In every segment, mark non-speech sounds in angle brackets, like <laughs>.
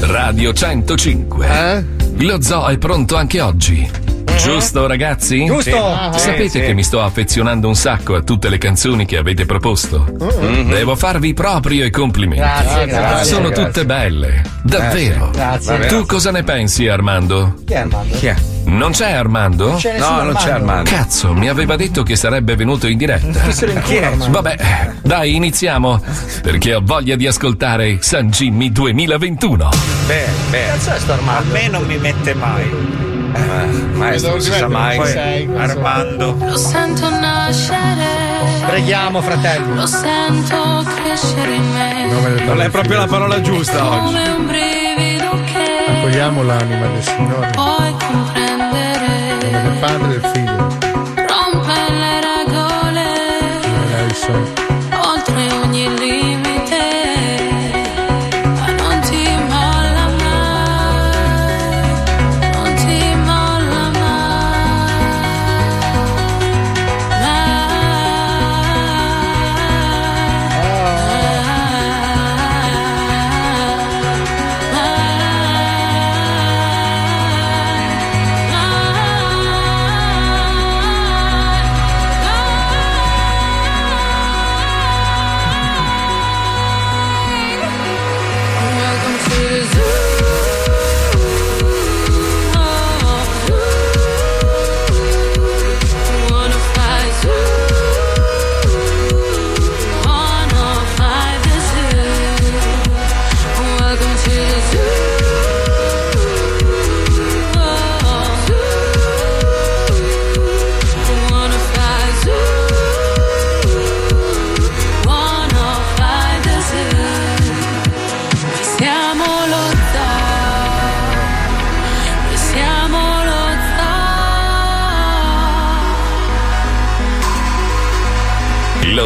Radio 105. Lo zoo è pronto anche oggi. Giusto ragazzi? Giusto. Sì. Sapete Sì, che mi sto affezionando un sacco a tutte le canzoni che avete proposto. Devo farvi proprio i complimenti. Grazie, grazie, Sono grazie. tutte belle, davvero. Grazie. Tu cosa ne pensi Armando? Chi è Armando? Chi è? Non c'è Armando? Non c'è No, non c'è Armando. Cazzo, mi aveva detto che sarebbe venuto in diretta. Chi in culo? Vabbè, dai, iniziamo. Perché ho voglia di ascoltare San Jimmy 2021. Beh, beh. Cazzo è sto Armando? A me non mi mette mai. Eh, maestro, non si sa mai. Poi, Armando. Lo sento nascere. Preghiamo, fratello. Lo sento crescere in me. Non è proprio la parola giusta oggi. Come un brivido che Accogliamo l'anima del Signore, puoi comprendere. nome del Padre e del Figlio, Rompe le regole. nome del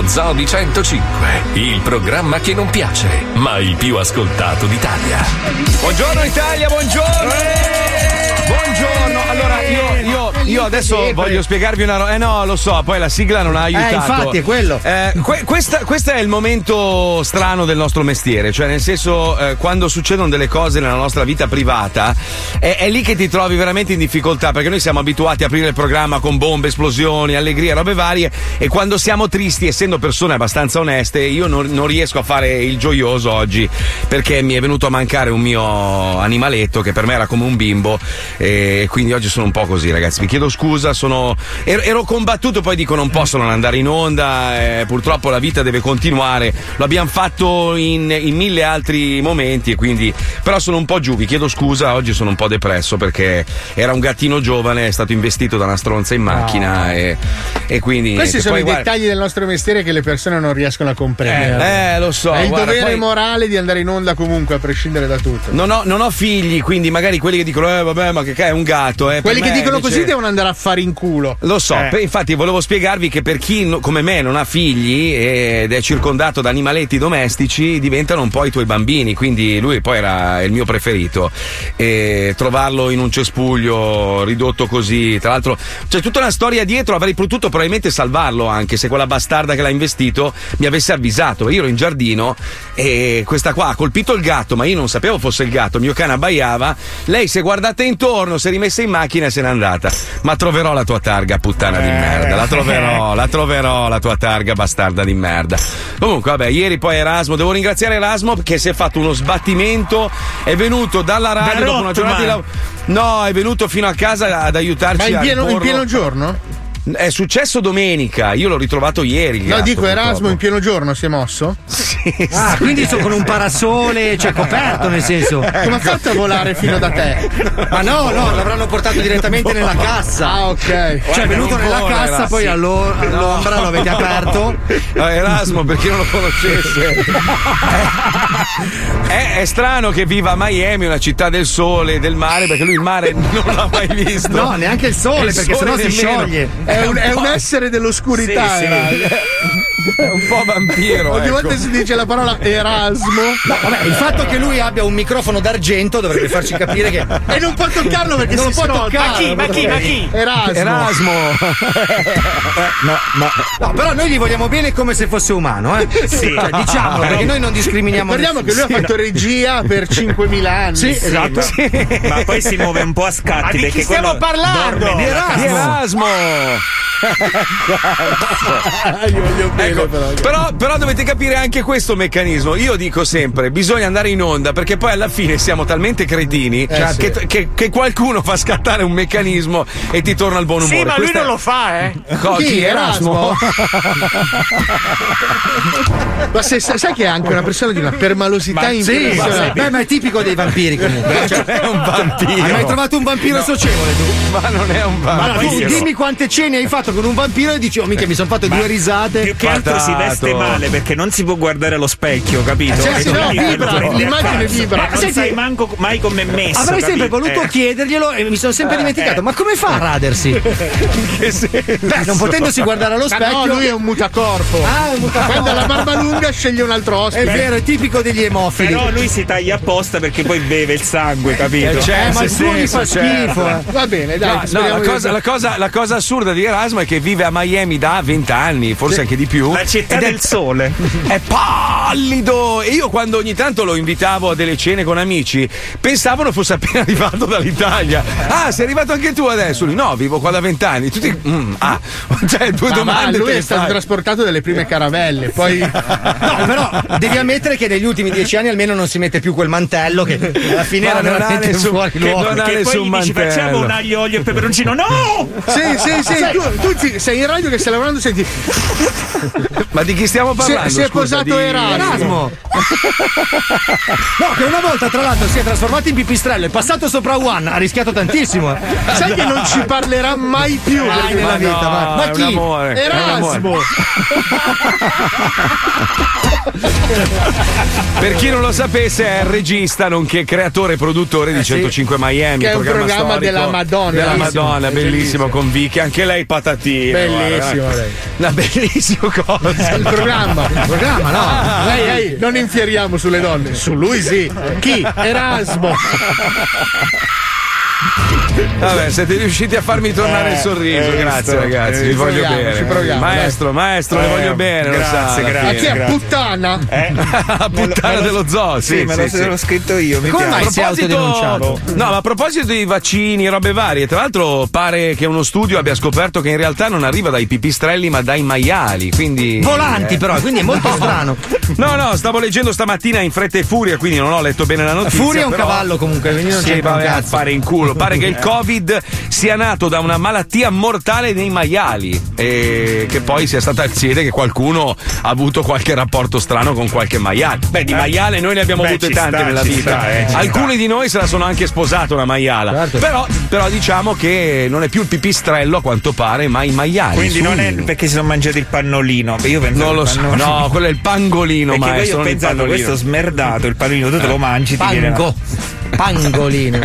Lo Zoo di 105, il programma che non piace, ma il più ascoltato d'Italia. Buongiorno Italia, buongiorno! Buongiorno! Allora, io, io, io adesso voglio spiegarvi una roba. Eh no, lo so, poi la sigla non ha aiutato. infatti, è quello. Eh, que- questa- questo è il momento strano del nostro mestiere, cioè nel senso, eh, quando succedono delle cose nella nostra vita privata, è, è lì che ti trovi veramente in difficoltà, perché noi siamo abituati a aprire il programma con bombe, esplosioni, allegria, robe varie, e quando siamo tristi, essendo persone abbastanza oneste, io non, non riesco a fare il gioioso oggi, perché mi è venuto a mancare un mio animaletto che per me era come un bimbo, e quindi oggi sono un po' così, ragazzi. Vi chiedo scusa, sono. Ero, ero combattuto, poi dico non posso non andare in onda. eh, purtroppo la vita deve continuare. Lo abbiamo fatto in, in mille altri momenti, e quindi. Però sono un po' giù, vi chiedo scusa, oggi sono un po' depresso perché era un gattino giovane, è stato investito da una stronza in macchina e, e quindi. Questi sono Poi, i guarda- dettagli del nostro mestiere che le persone non riescono a comprendere. Eh, eh, lo so, È il guarda, dovere poi- morale di andare in onda comunque, a prescindere da tutto. Non ho, non ho figli, quindi magari quelli che dicono, eh vabbè, ma che è un gatto. Eh. Quelli che dicono invece- così devono andare a fare in culo. Lo so, Eh. per- infatti volevo spiegarvi che per chi come me non ha figli ed è circondato da animaletti domestici, diventano un po' i tuoi bambini, quindi lui poi era il mio preferito. E trovarlo in un cespuglio ridotto così, tra l'altro c'è tutta una storia dietro, avrei potuto probabilmente salvarlo anche se quella bastarda che l'ha investito mi avesse avvisato. Io ero in giardino e questa qua ha colpito il gatto, ma io non sapevo fosse il gatto, il mio cane abbaiava, lei si è guardata intorno, si è rimessa in macchina e se n'è andata. Ma troverò la tua targa, puttana di merda. La troverò, la troverò la tua targa, bastarda di merda. Comunque, vabbè, ieri poi Erasmo, devo ringraziare Erasmo che si è fatto uno sbattimento, è venuto dalla radio Da dopo una giornata di lavoro. No, è venuto fino a casa ad aiutarci Ma in a pieno, in pieno giorno? È successo domenica, io l'ho ritrovato ieri. No, gatto, dico Erasmo purtroppo. in pieno giorno si è mosso? Ah, quindi sono con un parasole, cioè <laughs> coperto nel senso. Come ha fatto a volare fino da te? Ma no, no, l'avranno portato direttamente nella cassa. Ah, ok. Cioè è venuto nella vola, cassa, era, poi sì. allo- all'ombra lo avete aperto. No, Erasmo, per chi non lo conoscesse, <laughs> è, è strano che viva a Miami, una città del sole e del mare, perché lui il mare non l'ha mai <laughs> visto. No, neanche il sole, Il perché sennò si nemmeno. scioglie. È un, è un <laughs> essere dell'oscurità, Sì, sì. <laughs> Erasmo. È un po' vampiro. Ogni ecco. volta si dice la parola Erasmo No, vabbè, il fatto che lui abbia un microfono d'argento dovrebbe farci capire che. e non può toccarlo perché Non si lo può scotta. toccare. Ma chi? Ma chi? Ma chi? Erasmo. Erasmo. <laughs> No, però noi gli vogliamo bene come se fosse umano, eh? <laughs> Sì. Cioè, diciamolo, perché noi non discriminiamo Ricordiamo che lui nessuno. ha fatto regia per 5.000 anni. Sì, esatto. ma, ma poi si muove un po' a scatti perché quello parlando? dorme Di nella Di Erasmo. Erasmo. Ah, <laughs> io voglio bene, Ecco, però. però, però dovete capire anche questo meccanismo. Io dico sempre: bisogna andare in onda perché poi alla fine siamo talmente cretini Eh, che, che- che qualcuno fa scattare un meccanismo e ti torna il buon umore. Sì, ma lui Questa non lo fa, eh. Co- Chi? chi? Erasmo? <laughs> Ma se- se- sai che è anche una persona di una permalosità Ma- Sì, impressionante. beh, ma è tipico dei vampiri comunque. Cioè, È un vampiro. hai mai trovato un vampiro socievole tu? Ma non è un Ma vampiro. tu dimmi quante cene hai fatto con un vampiro e dici, oh mica mi sono fatto due risate. più che altro si veste male perché non si può guardare allo specchio, capito? Cioè, E se no vibra, l'immagine vibra. Ma Senti, sai manco mai come è messo. Avrei sempre capito? voluto Eh. chiederglielo e mi sono sempre dimenticato. Ma come fa a radersi? <laughs> Beh, non potendosi guardare allo Ma specchio. no, lui è un mutacorpo. Ah, è un mutacorpo. Quando ha la barba lunga sceglie un altro È ospite. vero, è tipico degli emofili. Però lui si taglia apposta perché poi beve il sangue, capito? Eh, ma il se suo mi fa certo. schifo. eh. Va bene, dai. No, no, speriamo la, di- cosa, la, cosa, la cosa assurda di Erasmo è che vive a Miami da 20 anni, forse anche di più. La città ed è- del sole. <laughs> È pallido! E io quando ogni tanto lo invitavo a delle cene con amici, pensavano fosse appena <laughs> arrivato dall'italia. Ah, sei arrivato anche tu adesso? Lui, no, vivo qua da vent'anni. Tutti, mm, ah, <laughs> cioè due Ma- ma domande. lui te è stato fai. trasportato dalle prime caravelle, poi No, però devi ammettere che negli ultimi dieci anni almeno non si mette più quel mantello che alla fine Ma era veramente nessun- fuori che luogo. non Che poi gli dici mantello. facciamo un aglio, olio e peperoncino. No! Sì, sì, sì, tu, tu sei in radio che stai lavorando, senti. Ma di chi stiamo parlando? si è scusa? posato Di- Erasmo. No, che una volta tra l'altro si è trasformato in pipistrello, è passato sopra One, ha rischiato tantissimo. eh. Sai che non ci parlerà mai più. Mai nella vita, no, ma- ma è chi? amore, è. Erasmo. Per chi non lo sapesse, è il regista, nonché creatore e produttore di Eh sì. 105 Miami. Che è un programma storico della Madonna. Della Bellissimo, Madonna, è bellissimo, bellissimo. con Vicky. Anche lei patatina. Bellissimo, guarda. lei. <laughs> Una bellissima cosa. Il programma. Il programma, no. Ehi, ehi, non infieriamo sulle donne. Su lui sì. Chi? Erasmo. <laughs> Vabbè, siete riusciti a farmi tornare Eh, il sorriso. eh, Grazie, ragazzi. eh, vi voglio proviamo, bene. ci proviamo, maestro, maestro, le Eh, voglio bene. lo grazie, sa, grazie. Chi è? grazie. Puttana? Eh? <laughs> La puttana lo- dello zoo. Sì, Sì, me lo sì, sì. l'ho scritto io. Mi Come mai si è autodenunciato? No, ma a proposito di vaccini e robe varie, tra l'altro pare che uno studio abbia scoperto che in realtà non arriva dai pipistrelli ma dai maiali, quindi... Volanti Eh. però, quindi è molto strano. <laughs> No, no, stavo leggendo stamattina in fretta e furia, quindi non ho letto bene la notizia. Furia è un però- cavallo comunque, quindi non Sì, c'è un vabbè, a cazzo. fare in culo. Pare che il Covid sia nato da una malattia mortale nei maiali e che poi sia stata il siede che qualcuno ha avuto qualche rapporto strano con qualche maiale. Beh, di maiale noi ne abbiamo Beh, avute tante sta, nella vita. sta, eh, Alcuni di noi se la sono anche sposata una maiala. Certo. Però, però diciamo che non è più il pipistrello a quanto pare, ma i maiali. Quindi non è perché si sono mangiati il pannolino. Io pensavo Non lo so, no, quello è il pangolino, maestro. io ho pensato questo smerdato, il pannolino tu te lo mangi, ti viene Pango. <laughs> Pangolino.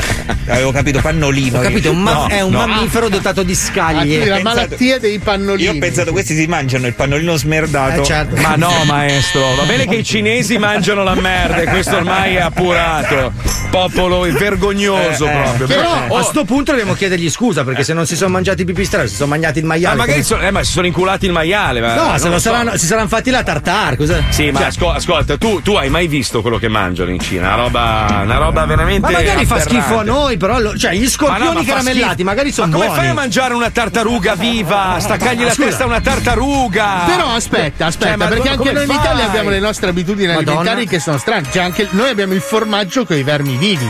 Avevo capito pannolino. Ho capito, ma- No, è un no. mammifero dotato di Ah, scaglie. quindi la malattia dei pannolini. Io ho pensato questi si mangiano il pannolino smerdato. Eh, certo. Ma no, <laughs> maestro, va bene che i cinesi mangiano la merda e questo ormai è appurato. Popolo vergognoso Eh, eh. proprio. Però Oh, a sto punto dobbiamo chiedergli scusa perché se non si sono mangiati i pipistrelli, si sono mangiati il ma maiale. magari come- sono, eh, ma si sono inculati il maiale. ma- No, se lo so. saranno, si saranno fatti la tartar, cosa? Sì, ma Cioè, ascol- ascolta, tu, tu hai mai visto quello che mangiano in Cina? Una roba, una roba veramente. ma magari fa aberrante. schifo a noi, però lo- cioè gli Ma no, scorpioni ma caramellati magari sono Ma come buoni. fai a mangiare una tartaruga viva? Staccargli la Scusa. testa a una tartaruga. Però aspetta, aspetta, Cioè, ma perché anche noi in fai? Italia abbiamo le nostre abitudini Madonna. alimentari che sono strane. Cioè, anche noi abbiamo il formaggio con i vermi vivi.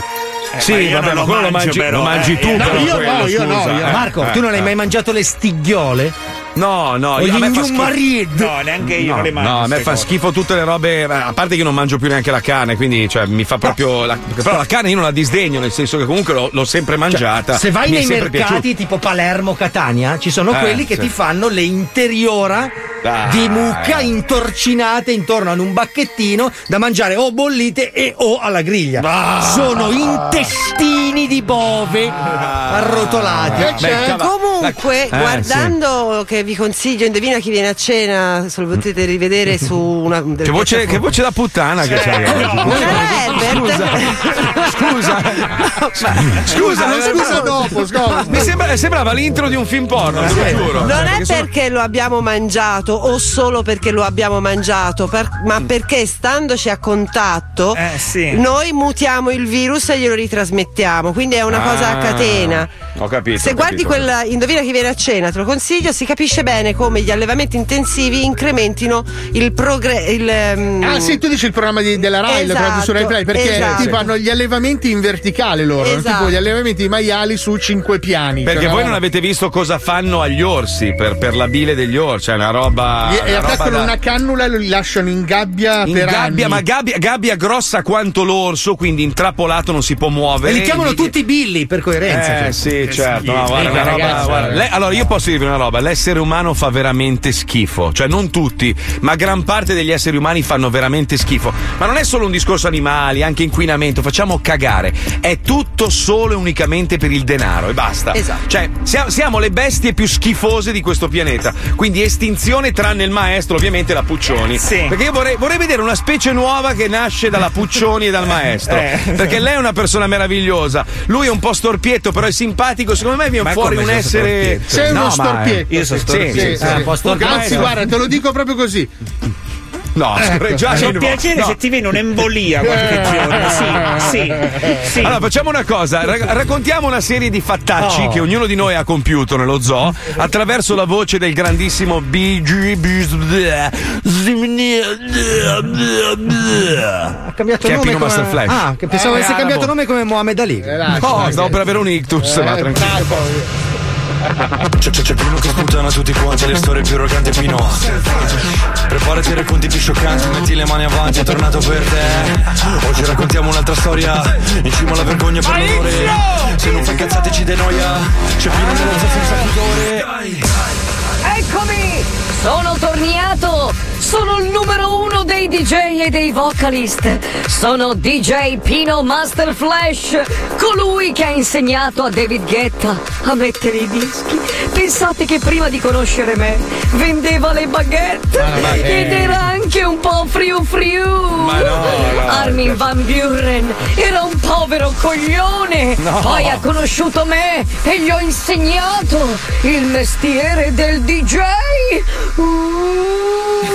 Sì, ma io vabbè, ma lo quello lo mangi, però, lo mangi eh, tu, eh, però io quello, no, io no, io- eh, Marco, eh, tu non hai eh. mai mangiato le stighiole? No, no, io, gli a me fa schifo. Marid? No, neanche io No, non le mangio. no, a me fa cose. schifo tutte le robe. A parte che io non mangio più neanche la carne, quindi cioè, mi fa proprio. La, però la carne io non la disdegno, nel senso che comunque l'ho, l'ho sempre mangiata. Cioè, Se vai nei mercati piaciuta. tipo Palermo, Catania, ci sono Eh, quelli che sì. ti fanno le interiora Dai. di mucca intorcinate intorno ad un bacchettino da mangiare o bollite e o alla griglia. Sono intestini di bove arrotolati. Eh, Beh, cava- Comunque, Eh, guardando che vi consiglio, indovina chi viene a cena, se lo potete rivedere su una Che voce, che voce da puttana che c'hai. Non è Herbert. Scusa, scusa, Ah, non eh, scusa dopo, scusa. Mi sembra- sembrava l'intro di un film porno, lo giuro. Non è Perché sono- perché lo abbiamo mangiato o solo perché lo abbiamo mangiato, per- ma perché standoci a contatto Eh, sì. noi mutiamo il virus e glielo ritrasmettiamo, quindi è una cosa a Ah, catena. Ho capito. Se ho guardi capito. quel Indovina chi viene a cena, te lo consiglio, si capisce bene come gli allevamenti intensivi incrementino il progresso. Ah sì, tu dici il programma di- della Rai, lo Esatto, trovato su Rai Play, perché esatto. tipo hanno gli allevamenti in verticale loro, Esatto. tipo gli allevamenti di maiali su cinque piani. Perché Cioè, voi una non avete visto cosa fanno agli orsi per, per la bile degli orsi, cioè una roba. Roba- E, e attaccano da- una cannula e lo lasciano in gabbia in per gabbia, anni. ma gabbia, gabbia grossa quanto l'orso, quindi intrappolato non si può E muovere. li chiamano tutti Billy per coerenza. Eh cioè. sì, certo. No, schifo. guarda, una roba- ragazzi, guarda, lei- allora io posso dirvi una roba: l'essere umano fa veramente schifo. Cioè, non tutti, ma gran parte degli esseri umani fanno veramente schifo. Ma non è solo un discorso animali, anche inquinamento. Facciamo cagare. È tutto solo e unicamente per il denaro e basta. Esatto. Cioè, siamo, siamo le bestie più schifose di questo pianeta. Quindi estinzione tranne il maestro, ovviamente la Puccioni. Sì. Perché io vorrei, vorrei vedere una specie nuova che nasce dalla Puccioni e dal <laughs> maestro. Eh. Perché lei è una persona meravigliosa. Lui è un po' storpietto, però è simpatico. Secondo me viene Ma fuori un essere. storpietto? Sei uno No, ma- storpietto. Io sono sì. storpietto. Sì, sì, Eh, un sì. po' storpietto. Anzi, guarda, te lo dico proprio così. No, già C'è non- un piacere no. se ti viene un'embolia qualche giorno. Sì, sì, sì. Allora, facciamo una cosa: ra- raccontiamo una serie di fattacci Oh. che ognuno di noi ha compiuto nello zoo attraverso la voce del grandissimo BG. Ha cambiato Che è nome Pino come... Master Flash. Ah, che pensavo Eh, avesse cambiato nome come Mohamed Ali. Relax, No, dai, stavo per avere un ictus, va Eh, tranquillo. C'è, c'è, c'è Pino che sputana tutti quanti le storie più arroganti Pino Preparati ai racconti più scioccanti Metti le mani avanti, è tornato per te Oggi raccontiamo un'altra storia In cima alla vergogna per l'onore Se non fai cazzate ci denoia C'è Pino nella zona senza pudore Eccomi! Sono tornato! Sono il numero uno dei DJ e dei vocalist! Sono DJ Pino Master Flash! Colui che ha insegnato a David Guetta a mettere i dischi! Pensate che prima di conoscere me vendeva le baguette! Ed era anche un po' friu friu! Ma no, no. Armin Van Buren era un povero coglione! Poi ha conosciuto me e gli ho insegnato il mestiere del DJ! Uh.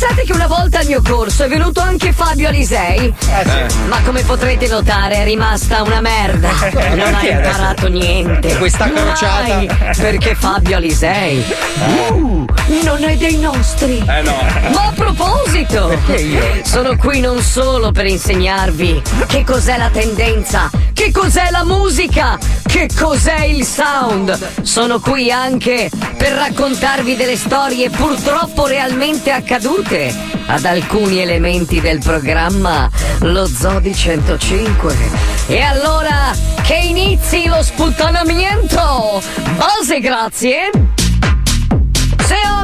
Pensate che una volta al mio corso è venuto anche Fabio Alisei? Ma come potrete notare è rimasta una merda! Non ha imparato niente! Questa crociata. Mai, Perché Fabio Alisei uh, non è dei nostri! Eh no. Ma a proposito, sono qui non solo per insegnarvi che cos'è la tendenza, che cos'è la musica, che cos'è il sound. Sono qui anche per raccontarvi delle storie purtroppo realmente accadute ad alcuni elementi del programma Lo Zodi 105. E allora che inizi lo sputtanamento! Base, grazie!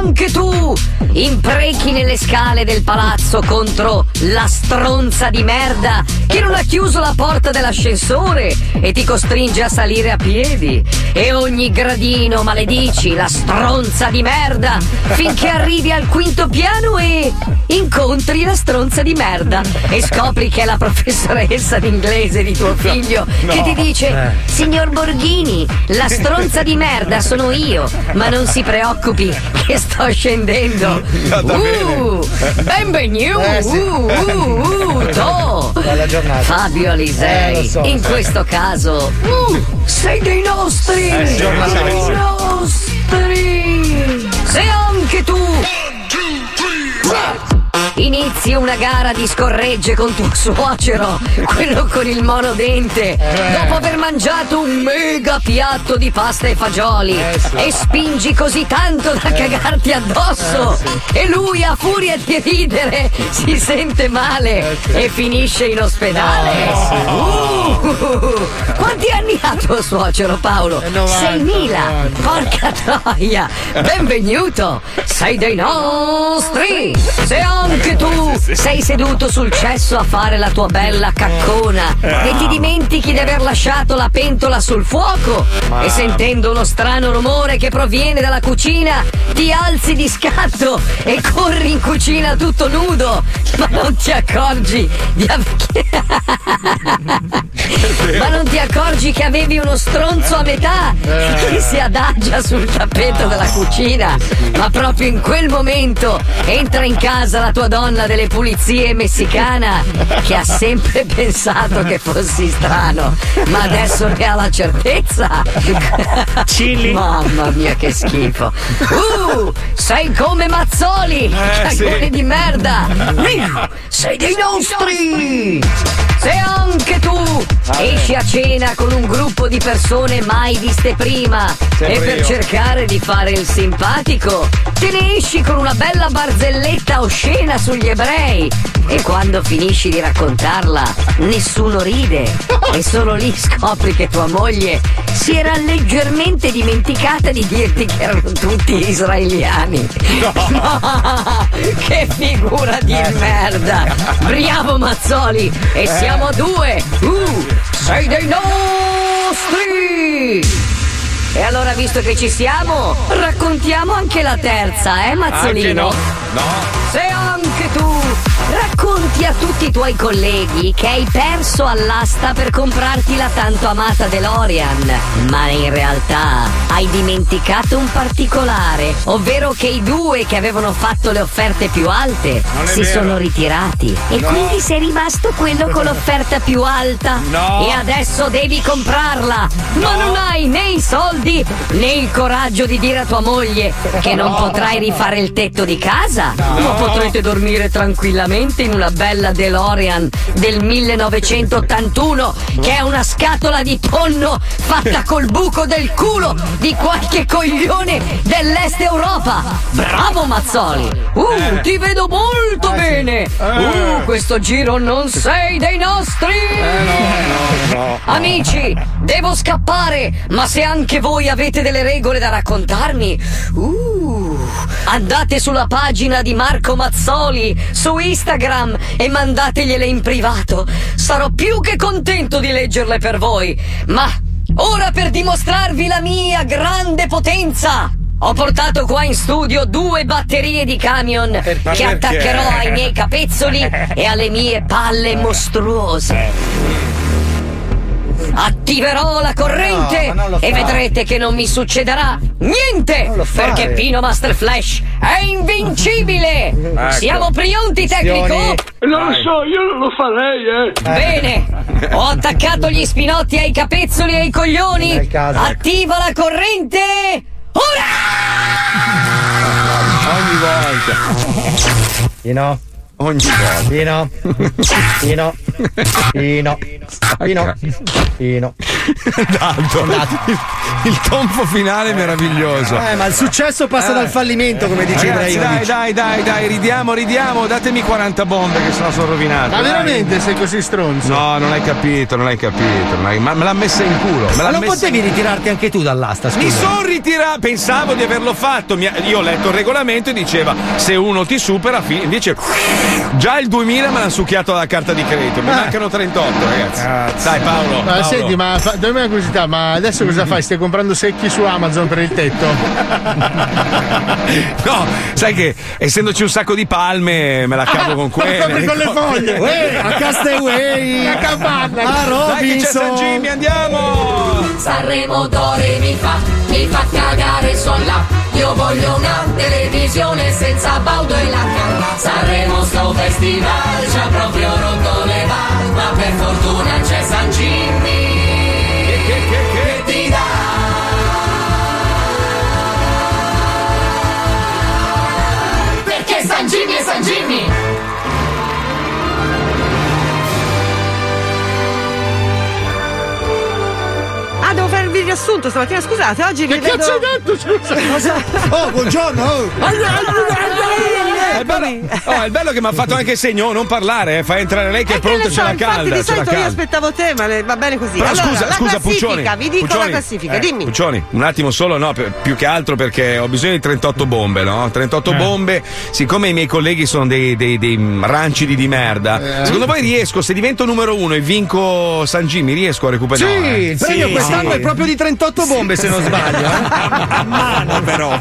Anche tu. Imprechi nelle scale del palazzo contro la stronza di merda che non ha chiuso la porta dell'ascensore e ti costringe a salire a piedi. E ogni gradino maledici la stronza di merda finché arrivi al quinto piano e incontri la stronza di merda e scopri che è la professoressa d'inglese di tuo figlio che ti dice signor Borghini la stronza di merda sono io ma non si preoccupi che sto scendendo uh, benvenu Eh, sì. uh, uh, uh, <laughs> to. Bella giornata. Fabio Alisei Eh, so. in questo caso uh, sei dei nostri sì, giornata dei nostri se anche tu inizi una gara di scorregge con tuo suocero, quello con il monodente, dopo aver mangiato un mega piatto di pasta e fagioli e spingi così tanto da cagarti addosso e lui a furia di ridere si sente male e finisce in ospedale. Uh, quanti anni ha tuo suocero Paolo? 6.000! Porca troia! Benvenuto! Sei dei nostri! Se anche tu sei seduto sul cesso a fare la tua bella caccona e ti dimentichi di aver lasciato la pentola sul fuoco. E sentendo uno strano rumore che proviene dalla cucina ti alzi di scatto e corri in cucina tutto nudo. Ma non ti accorgi di. <laughs> Ma non ti accorgi che avevi uno stronzo a metà che si adagia sul tappeto della cucina? Ma proprio in quel momento entra in casa la tua donna delle pulizie messicana che ha sempre pensato che fossi strano, ma adesso ne ha la certezza. Chili. Mamma mia, che schifo. Uh, sei come Mazzoli, cagone sì. di merda. <laughs> Sei dei nostri. Se anche tu esci a cena con un gruppo di persone mai viste prima Sempre e per io. cercare di fare il simpatico te ne esci con una bella barzelletta oscena sugli ebrei e quando finisci di raccontarla nessuno ride e solo lì scopri che tua moglie si era leggermente dimenticata di dirti che erano tutti israeliani. Ma <laughs> che figura di merda! Bravo Mazzoli! E siamo a due! Uh, sei dei nostri! E allora, visto che ci siamo, raccontiamo anche la terza, eh, Mazzolino? Anche no. No. Se anche tu racconti a tutti i tuoi colleghi che hai perso all'asta per comprarti la tanto amata DeLorean, ma in realtà hai dimenticato un particolare, ovvero che i due che avevano fatto le offerte più alte si vero. sono ritirati e No. quindi sei rimasto quello con l'offerta più alta No. e adesso devi comprarla, ma non hai né i soldi né il coraggio di dire a tua moglie che non No. potrai rifare il tetto di casa, No. ma potrete dormire tranquillamente in una bella DeLorean del 1981 che è una scatola di tonno fatta col buco del culo di qualche coglione dell'est Europa. Bravo Mazzoli! Uh, Eh. ti vedo molto bene! Uh, questo giro non sei dei nostri! Amici, devo scappare, ma se anche voi avete delle regole da raccontarmi, uh, andate sulla pagina di Marco Mazzoli su Instagram e mandategliele in privato. Sarò più che contento di leggerle per voi. Ma ora per dimostrarvi la mia grande potenza. Ho portato qua in studio due batterie di camion Ma che perché? attaccherò ai miei capezzoli e alle mie palle mostruose. Attiverò la corrente No, e vedrete che non mi succederà niente perché Pino Master Flash è invincibile. <laughs> Ecco. Siamo pronti, tecnico? Non lo so, io non lo farei, eh. Bene, ho attaccato gli spinotti ai capezzoli e ai coglioni. Caso. Attiva la corrente. Ogni volta. Pino. Ogni volta. Pino. Pino. Pino. Pino. Pino. Tanto. Il, il tonfo finale è meraviglioso. Eh, ma il successo passa dal fallimento, come dice Ragazzi, dai, dai, dai, dai, ridiamo, ridiamo, datemi 40 bombe che sennò sono rovinato. Ma dai. veramente sei così stronzo? No, non hai capito, non hai capito. non hai- ma me l'ha messa in culo. Me Ma non messa potevi ritirarti anche tu dall'asta, scusa. Mi sono ritirato, pensavo di averlo fatto. io ho letto il regolamento e diceva se uno ti supera, invece già il 2000 me l'hanno succhiato la carta di credito. Mi mancano 38, ragazzi. Dai, Paolo. Ma Paolo. senti, ma fa, dammi una curiosità, ma adesso cosa fai? Stai comprando secchi su Amazon per il tetto? <laughs> No, sai che essendoci un sacco di palme, me la cavo con quelle. Con le foglie. <laughs> Uè, a Castaway. La capanna. A Dai che c'è San Robinson. Jimmy, andiamo! Sanremo Dore mi fa, mi fa cagare son là. Io voglio una televisione senza baudo e la canna. Sanremo sto festival ci ha proprio rotto le balle, ma per fortuna c'è San Jimmy. Riassunto stamattina, scusate, oggi Che vi vedo... cazzo hai detto, scusa? Oh, buongiorno! oh. È bello, oh, è bello che mi ha fatto anche segno, oh, non parlare, eh, fa entrare lei che è Eh, pronto, ne ce infatti calda. di solito io calda. aspettavo te, ma le- va bene così. Però allora, scusa, la scusa, classifica, Puccioni. vi dico Puccioni, la classifica, eh, dimmi. Puccioni, un attimo solo, no, per- più che altro perché ho bisogno di 38 bombe, no? 38 Eh. bombe. Siccome i miei colleghi sono dei, dei, dei rancidi di merda, Eh. secondo voi riesco, se divento numero uno e vinco San Jimmy, riesco a Sì, recuperare? eh? il premio Sì, quest'anno sì. è proprio di 38 bombe, se non sbaglio. eh. A mano però.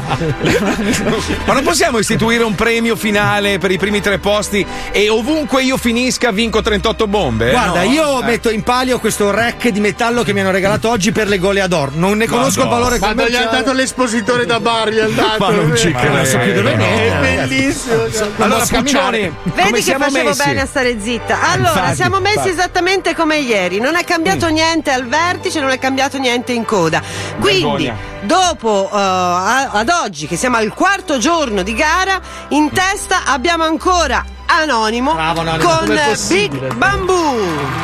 Ma non possiamo istituire un premio finale per i primi tre posti e ovunque io finisca vinco 38 bombe? Guarda, No? io Eh. metto in palio questo rack di metallo che mi hanno regalato oggi per le goleador. Non ne conosco il Madonna. valore Quando gli ha commerciale. dato l'espositore da bar, gli ha dato. Ma non ci credo. No. È bellissimo. Allora, posso camminare. Puccioni, Vedi che siamo facevo messi? bene a stare zitta. Allora, Infatti, siamo messi infatti. esattamente come ieri. Non è Mm. cambiato niente al vertice, non è cambiato niente in coda. Quindi, Vergogna. dopo a- ad oggi, che siamo al quarto giorno di gara, in testa abbiamo ancora Anonimo, Bravo, Anonimo, con? Big Bamboo.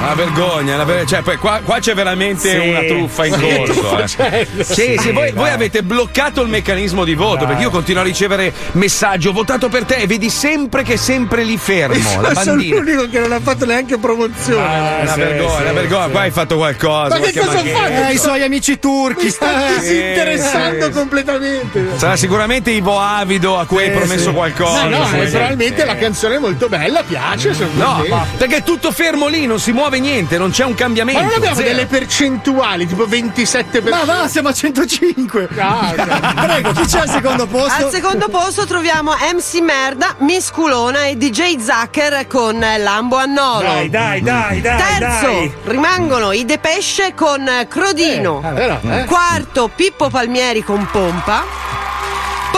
Una vergogna, una ver- cioè, poi qua, qua c'è veramente Sì, una truffa in sì. corso. eh. Sì, sì, voi, voi avete bloccato il meccanismo di voto perché io continuo a ricevere messaggi, ho votato per te e vedi sempre che è sempre lì fermo, la Sono l'unico che non ha fatto neanche promozione. Una sì, vergogna, sì, una vergogna, qua hai fatto qualcosa. Ma che cosa ho magheria. fatto? Eh, i suoi amici turchi. Mi sta Eh. disinteressando sì. completamente. Sarà sicuramente Ivo Avido a cui hai promesso qualcosa. No, no, sì. eh, probabilmente la canzone è molto bella, piace. Sono No, contento. perché è tutto fermo lì, non si muove niente, non c'è un cambiamento. Ma non abbiamo zero. delle percentuali, tipo 27%. Ma va, siamo a 105. Ah. <laughs> Prego, chi c'è al secondo posto? Al secondo posto troviamo MC Merda, Miss Culona e DJ Zucker con Lambo a Nolo. Dai, dai, dai, dai. Terzo dai. rimangono i Depesce con Crodino. Eh, però, eh. Quarto Pippo Palmieri con Pompa.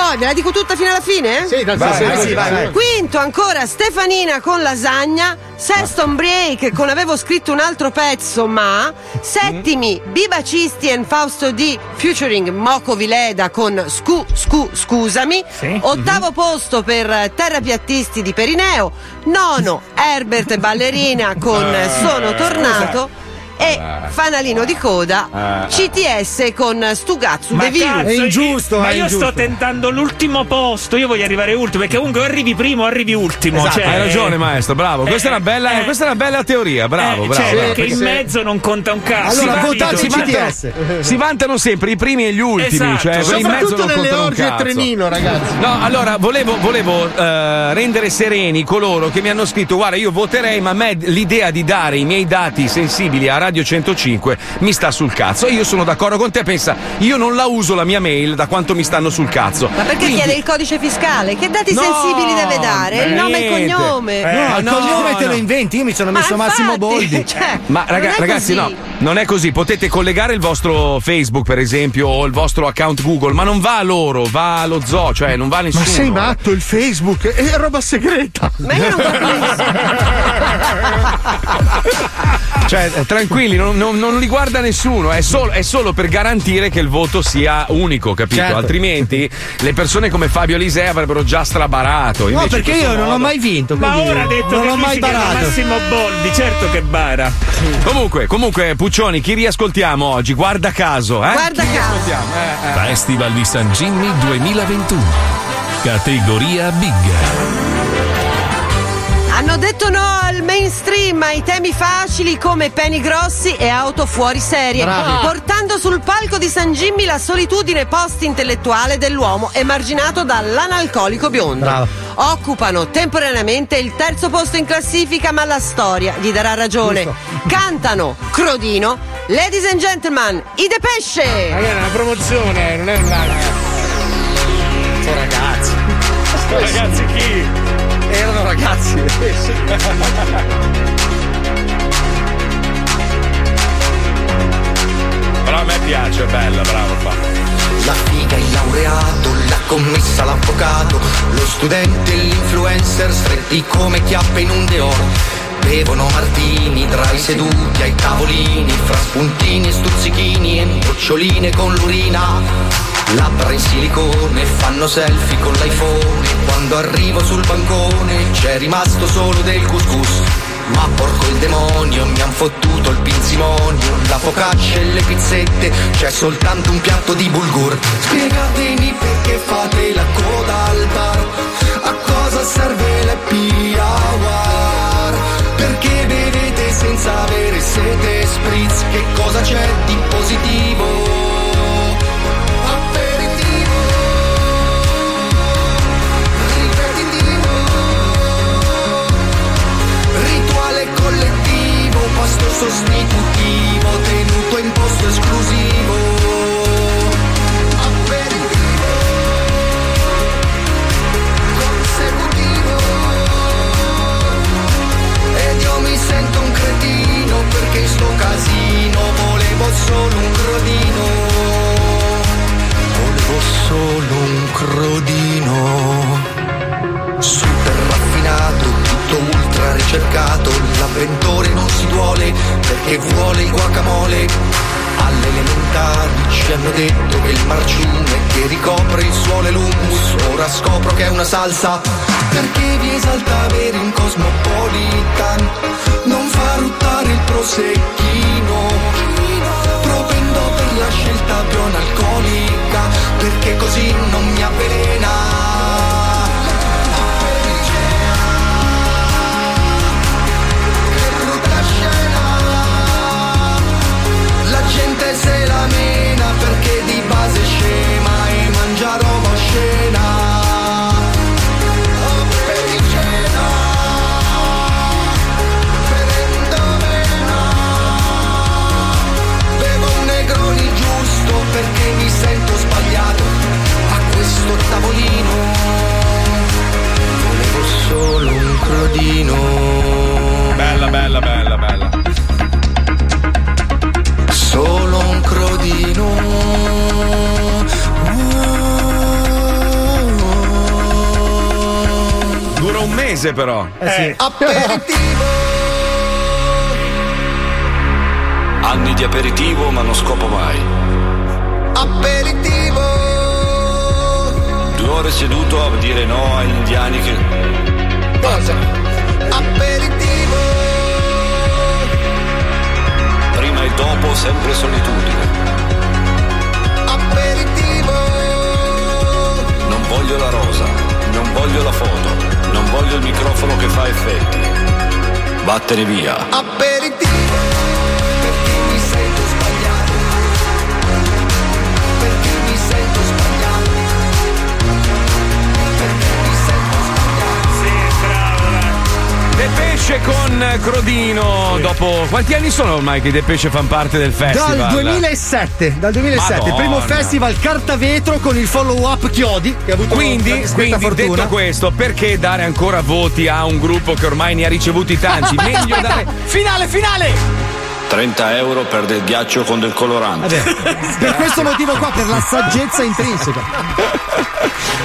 Poi ve la dico tutta fino alla fine? Sì, tanto Vai, sì, vai, sì, vai, vai. Quinto ancora Stefanina con Lasagna. Seston Break con avevo scritto un altro pezzo ma. Settimi Biba Cisti e Fausto D featuring Moco Vileda con Scu Scu Scusami. Sì. Ottavo posto per Terrapiattisti di Perineo. Nono Herbert e Ballerina con Sono tornato. E fanalino di coda CTS con Stugazzu De Virus. cazzo, È ingiusto, Ma è io ingiusto. sto tentando l'ultimo posto. Io voglio arrivare ultimo. Perché comunque arrivi primo arrivi ultimo. Esatto, cioè, hai ragione, maestro, bravo. eh, Questa, è una bella, eh, questa è una bella teoria, bravo, eh, bravo. cioè, bravo. che in perché- mezzo non conta un cazzo. Allora, votate si, vantano, CTS. si vantano sempre i primi e gli ultimi, Esatto. cioè quelli in mezzo Soprattutto non nelle orge a cazzo. trenino, ragazzi. No, allora volevo, volevo, eh, rendere sereni coloro che mi hanno scritto: Guarda, io voterei, ma a me l'idea di dare i miei dati sensibili a Radio 105 mi sta sul cazzo. E io sono d'accordo con te. Pensa, io non la uso la mia mail da quanto mi stanno sul cazzo. Ma perché Quindi- chiede il codice fiscale? Che dati No, sensibili deve dare? Il nome e il cognome. Eh, No, il no, cognome te no. lo inventi. Io mi sono Ma messo Massimo infatti, Boldi. <laughs> cioè, Ma raga- ragazzi, così. no, non è così. Potete collegare il vostro Facebook, per esempio, o il vostro account Google, ma non va a loro, va allo zoo, cioè non va a nessuno. Ma sei matto, il Facebook è roba segreta. Ma io non. <laughs> Cioè, eh, tranquilli, non, non- non li guarda nessuno, è solo, è solo per garantire che il voto sia unico, capito? Certo. Altrimenti le persone come Fabio Lisei avrebbero già strabarato. No, perché io non ho modo- mai vinto. Ma quindi ora ha detto non che mai barato. Massimo Boldi, certo che bara. Comunque, comunque, Puccioni, chi riascoltiamo oggi? Guarda caso, eh? Guarda caso. Festival di San Jimmy 2021. Categoria Big. Hanno detto no al mainstream, ai temi facili come peni grossi e auto fuori serie, Bravi. portando sul palco di San Jimmy la solitudine post-intellettuale dell'uomo emarginato dall'analcolico biondo. Bravo. Occupano temporaneamente il terzo posto in classifica, ma la storia gli darà ragione. Cantano Crodino, Ladies and Gentlemen, i Depesce! Ma è una promozione, non è una. Oh, ragazzi. Ragazzi, chi? Ragazzi. Però a me piace, è bella, bravo qua. La figa, il laureato, la commessa, l'avvocato, lo studente, l'influencer, stretti come chiappe in un deor. Bevono martini tra i seduti ai tavolini, fra spuntini e stuzzichini e noccioline con l'urina. Labbra in silicone, fanno selfie con l'iPhone. Quando arrivo sul bancone c'è rimasto solo del couscous. Ma porco il demonio, mi han fottuto il pinzimonio, la focaccia e le pizzette, c'è soltanto un piatto di bulgur. Spiegatemi perché fate la coda al bar, a cosa serve l'happy hour? Perché bevete senza avere sete spritz, che cosa c'è di positivo? so sneaky. Salsa. Perché vi esalta avere un cosmopolitan? Non fa ruttare il prosecchino. Propendo per la scelta più analcolica perché così non mi avvelena tavolino. Volevo solo un crodino. Bella, bella, bella, bella. Solo un crodino. Dura un mese però. Eh, Aperitivo. Anni di aperitivo ma non scopo mai. Aperitivo. Due ore seduto a dire no agli indiani che... Cosa? Aperitivo. Prima e dopo sempre solitudine. Aperitivo. Non voglio la rosa, non voglio la foto, non voglio il microfono che fa effetti. Vattene via. Aperitivo. De Pesce con Crodino. Dopo quanti anni sono ormai che De Pesce fanno parte del festival? Dal 2007, dal 2007, il primo Madonna. festival Cartavetro con il follow up Chiodi che ha avuto Quindi, quindi fortuna. detto questo, perché dare ancora voti a un gruppo che ormai ne ha ricevuti tanti? Aspetta, <laughs> Meglio aspetta. dare. Finale, finale! 30 euro per del ghiaccio con del colorante. Per questo motivo qua, per la saggezza intrinseca. <laughs>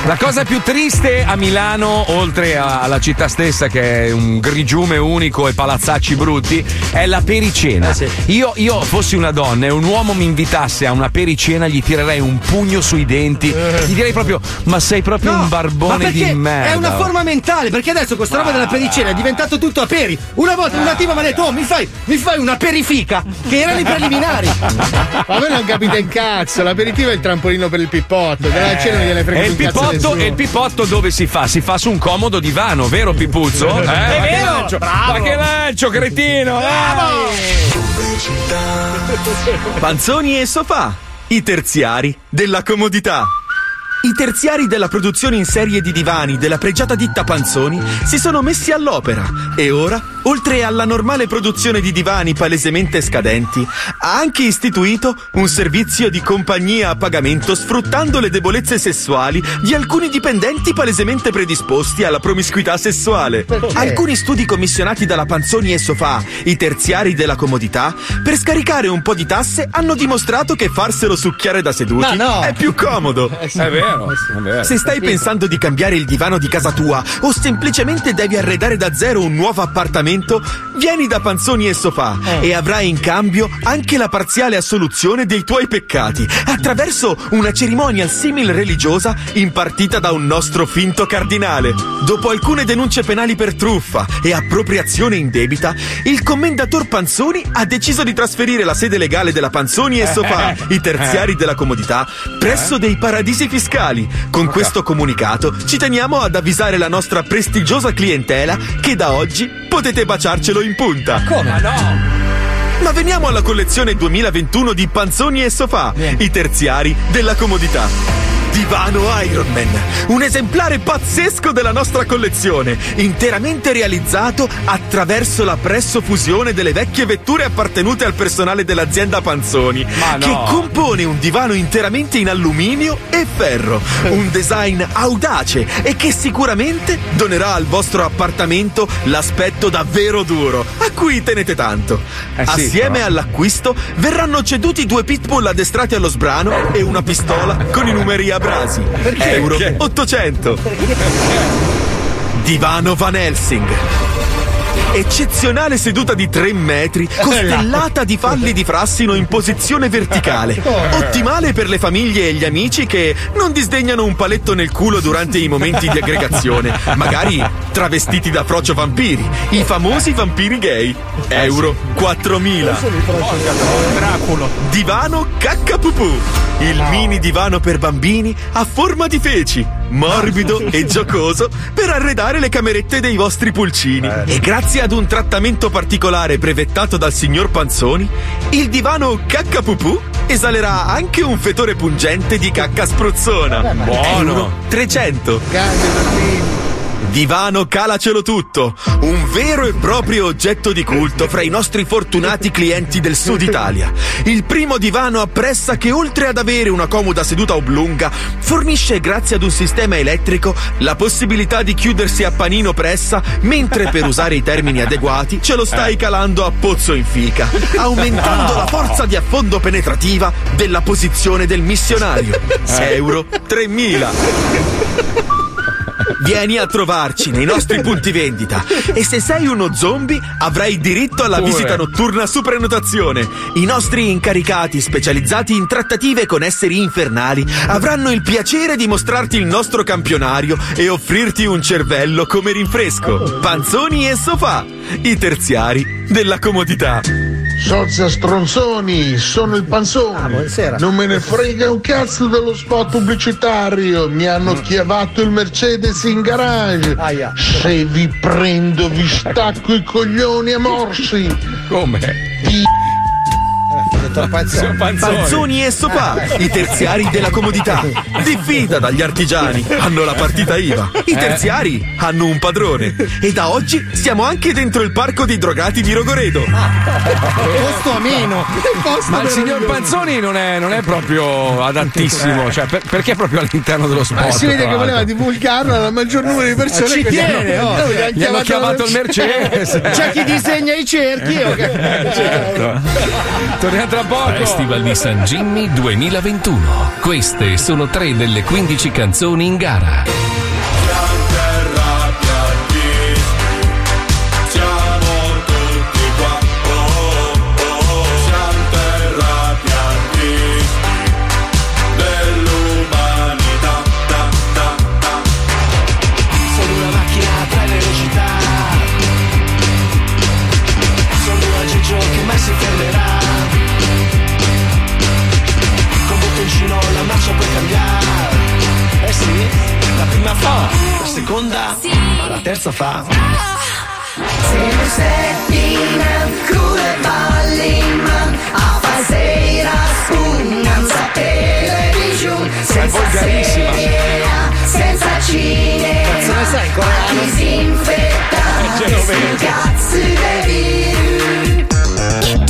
La cosa più triste a Milano, oltre alla città stessa che è un grigiume unico e palazzacci brutti, è la pericena. Eh io, io fossi una donna e un uomo mi invitasse a una pericena, gli tirerei un pugno sui denti. Gli direi proprio: Ma sei proprio un ma barbone di merda. È una forma mentale, perché adesso questa roba della pericena è diventato tutto a peri. Una volta una tipa mi ha detto: Oh, mi fai, mi fai una perifica, che erano i preliminari. Ma voi non capite un cazzo, l'aperitivo è il trampolino per il pippotto, della cena non gliene frega E il pippotto, e il pippotto dove si fa? Si fa su un comodo divano, vero Pipuzzo? Eh? Ma che vero, lancio, bravo. ma che lancio, cretino! Panzoni e sofà, i terziari della comodità. I terziari della produzione in serie di divani della pregiata ditta Panzoni si sono messi all'opera e ora, oltre alla normale produzione di divani palesemente scadenti, ha anche istituito un servizio di compagnia a pagamento sfruttando le debolezze sessuali di alcuni dipendenti palesemente predisposti alla promiscuità sessuale. Alcuni studi commissionati dalla Panzoni e Sofà, i terziari della comodità, per scaricare un po' di tasse hanno dimostrato che farselo succhiare da seduti No, no. è più comodo. È vero, è vero. Se stai pensando di cambiare il divano di casa tua o semplicemente devi arredare da zero un nuovo appartamento vieni da Panzoni e Sofà e avrai in cambio anche la parziale assoluzione dei tuoi peccati attraverso una cerimonia simil religiosa impartita da un nostro finto cardinale. Dopo alcune denunce penali per truffa e appropriazione indebita, il commendator Panzoni ha deciso di trasferire la sede legale della Panzoni e Sofà, i terziari della comodità, presso dei paradisi fiscali. Con questo comunicato ci teniamo ad avvisare la nostra prestigiosa clientela che da oggi potete baciarcelo in punta. Come? Ma no! Ma veniamo alla collezione 2021 di Panzoni e Sofà, i terziari della comodità. Divano Ironman, un esemplare pazzesco della nostra collezione, interamente realizzato attraverso la presso fusione delle vecchie vetture appartenute al personale dell'azienda Panzoni, no. che compone un divano interamente in alluminio e ferro, un design audace e che sicuramente donerà al vostro appartamento l'aspetto davvero duro, a cui tenete tanto. Eh sì, Assieme però. all'acquisto verranno ceduti due pitbull addestrati allo sbrano e una pistola con i numeri a brasi. Perché? Euro Perché? 800. Divano Van Helsing. Eccezionale seduta di 3 metri, costellata di falli di frassino in posizione verticale. Ottimale per le famiglie e gli amici che non disdegnano un paletto nel culo durante i momenti di aggregazione, magari travestiti da frocio vampiri, i famosi vampiri gay. Euro 4000. Draculo. Divano Caccapupù, il mini divano per bambini a forma di feci, morbido e giocoso per arredare le camerette dei vostri pulcini. E grazie ad un trattamento particolare brevettato dal signor Panzoni, il divano Caccapupù esalerà anche un fetore pungente di cacca spruzzona. Buono. Euro 300. Divano Calacelo Tutto, un vero e proprio oggetto di culto fra i nostri fortunati clienti del sud Italia. Il primo divano a pressa che oltre ad avere una comoda seduta oblunga, fornisce grazie ad un sistema elettrico la possibilità di chiudersi a panino pressa, mentre per usare i termini adeguati ce lo stai calando a pozzo in fica, aumentando la forza di affondo penetrativa della posizione del missionario. Euro 3000. Vieni a trovarci nei nostri punti vendita e se sei uno zombie avrai diritto alla Pure. visita notturna su prenotazione. I nostri incaricati specializzati in trattative con esseri infernali avranno il piacere di mostrarti il nostro campionario e offrirti un cervello come rinfresco. Panzoni e sofà, i terziari della comodità. Sozza stronzoni, sono il panzone. non me ne frega un cazzo dello spot pubblicitario. Mi hanno chiavato il Mercedes in garage. Se vi prendo, vi stacco i coglioni a morsi. Come? Panzoni e sopà, i terziari della comodità. Diffida dagli artigiani, hanno la partita IVA. I terziari hanno un padrone. E da oggi siamo anche dentro il parco dei drogati di Rogoredo. Posto a meno. Ma il signor Panzoni non è, non è proprio adattissimo, cioè per- perché è proprio all'interno dello spot? Ma si vede che voleva divulgarlo alla maggior numero di persone ci che tiene, hanno- oh. Eh, gli hanno Gli hanno chiamato il Mercedes. C'è chi disegna i cerchi. ok? Certo. Torniamo tra poco. Festival di San Jimmy 2021. Queste sono tre delle 15 canzoni in gara. Spunganza televisione senza volgarissima. senza cinema Cazzo ne sai in coreano? disinfettante Eh,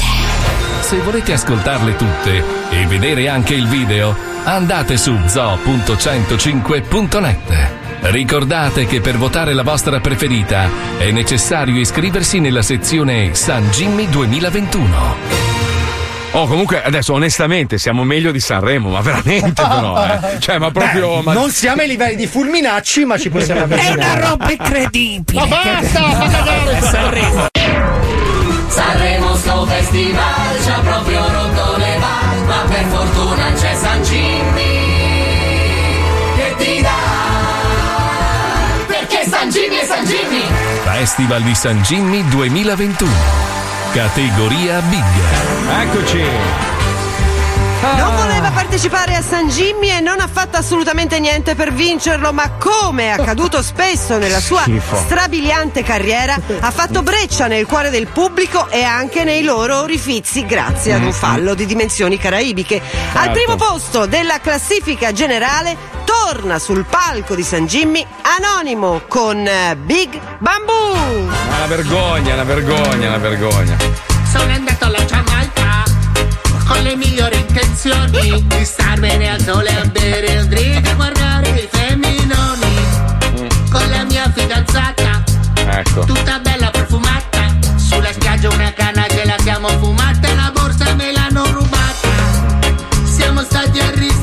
Se volete ascoltarle tutte e vedere anche il video, andate su zoo.105.net. Ricordate che per votare la vostra preferita è necessario iscriversi nella sezione San Jimmy 2021. Oh, comunque, adesso onestamente siamo meglio di Sanremo, ma veramente però, eh. <laughs> Cioè, ma proprio. Beh, ma- Non siamo ai livelli di Fulminacci, ma ci possiamo È avvicinare. una roba <laughs> incredibile. Ma basta, fa cagare. Sanremo. Sanremo sto festival ci ha proprio rotto le balle Ma per fortuna c'è San Jimmy Festival di San Jimmy 2021. Categoria Big. Eccoci. Non voleva partecipare a San Jimmy e non ha fatto assolutamente niente per vincerlo, ma come è accaduto spesso nella sua Schifo. strabiliante carriera, ha fatto breccia nel cuore del pubblico e anche nei loro orifizi grazie ad un fallo di dimensioni caraibiche. Al primo posto della classifica generale torna sul palco di San Jimmy Anonimo con eh, Big Bamboo. Una vergogna, una vergogna, una vergogna. Sono andato alla Giamaica con le migliori intenzioni. Di star bene al sole a bere un drink e guardare i femminoni. Con la mia fidanzata Ecco. tutta bella profumata sulla spiaggia una canna ce la siamo fumata e la borsa me l'hanno rubata. Siamo stati al ristorante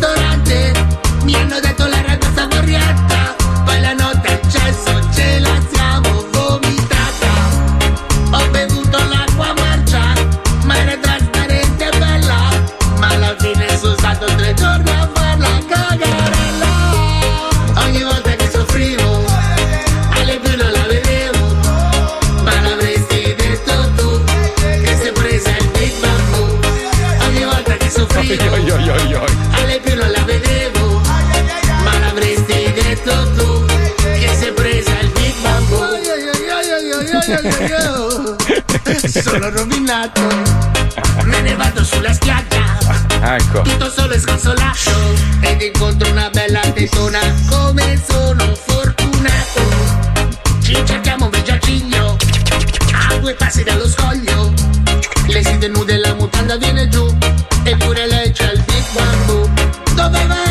Sono rovinato, me ne vado sulla spiaggia, Ecco. tutto solo e sconsolato, ed incontro una bella tetona, come sono fortunato. Ci cerchiamo un bel giaciglio, a due passi dallo scoglio, le si denude la mutanda viene giù, eppure lei c'ha il big bamboo. Doveva essere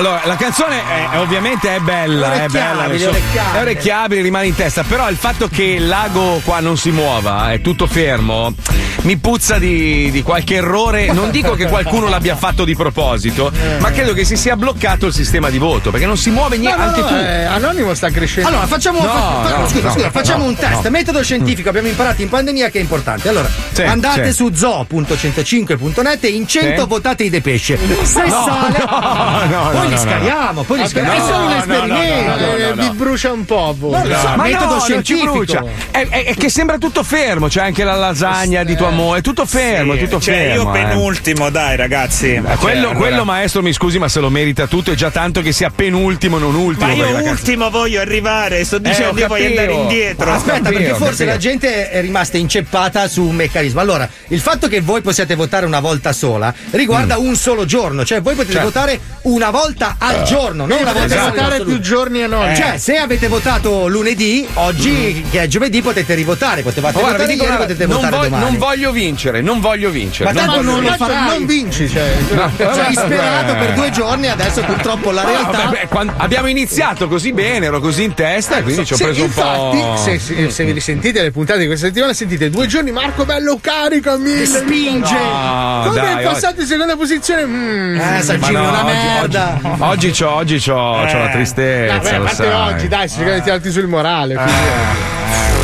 Allora, la canzone è- ovviamente è bella, è bella, insomma, orecchiabile. è orecchiabile, rimane in testa, però il fatto che il lago qua non si muova, è tutto fermo, mi puzza di, di qualche errore, non dico che qualcuno l'abbia fatto di proposito, ma credo che si sia bloccato il sistema di voto, perché non si muove No, niente, no, anche no, tu. eh, Anonimo sta crescendo. Allora, facciamo, No, fa- fa- no, scusa, no, scusa, facciamo no, un test. no. Metodo scientifico, abbiamo imparato in pandemia che è importante. Allora, Sì, andate sì. su zoo.105.net e in 100 Sì. votate i Depesce. Se No, sale, no, no, poi no, li no, scariamo, poi li scariamo. è solo un no, no, esperimento. no, no, no, no. Vi brucia un po'. voi. Metodo no, non ci scientifico. È, è- è che sembra tutto fermo, c'è anche la lasagna di tua amore, è tutto fermo, è tutto Cioè, fermo. io eh. penultimo, dai, ragazzi. Eh, quello, Cioè, quello, allora- maestro, mi scusi, ma se lo merita tutto, è già tanto che sia penultimo, non ultimo. Ma io ultimo voglio arrivare, sto Eh, dicendo ho che voglio andare indietro. Aspetta, capito, perché forse capito. la gente è rimasta inceppata su un meccanismo. Allora, il fatto che voi possiate votare una volta sola riguarda un solo giorno, cioè voi potete Certo. votare una volta al giorno, non una volta Potete sola. votare più giorni Anonimo. Cioè, se avete votato lunedì, oggi che è giovedì potete rivotare, potevate Ma guarda, votare ieri, una- potete non, votare domani. non voglio vincere, non voglio vincere. Ma tanto voglio non lo farai. Non vinci, cioè. <laughs> No, Cioè, vabbè, hai sperato vabbè. per due giorni, adesso purtroppo la No, realtà. vabbè, beh, quando- abbiamo iniziato così bene, ero così in testa e quindi ci ho preso un infatti, po'. se, se, se vi risentite le puntate di questa settimana, sentite due giorni Marco Bello carica mille, spinge. No, Come dai, è passato in seconda posizione? Mm. Eh, Saggino, Ma no, una oggi- merda. Oggi, oggi c'ho, oggi c'ho, c'ho la Dai, tristezza. vabbè, a lo parte sai. oggi, dai, si cerca di tirarti sul morale. figurati.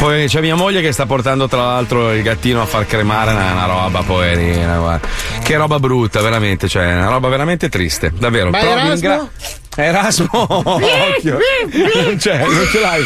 Poi c'è mia moglie che sta portando tra l'altro il gattino a far cremare una, una roba, poverina. guarda. Che roba brutta, veramente, cioè, una roba veramente triste, davvero. Ma Però ringra- Erasmo, occhio. Non c'è, non ce l'hai.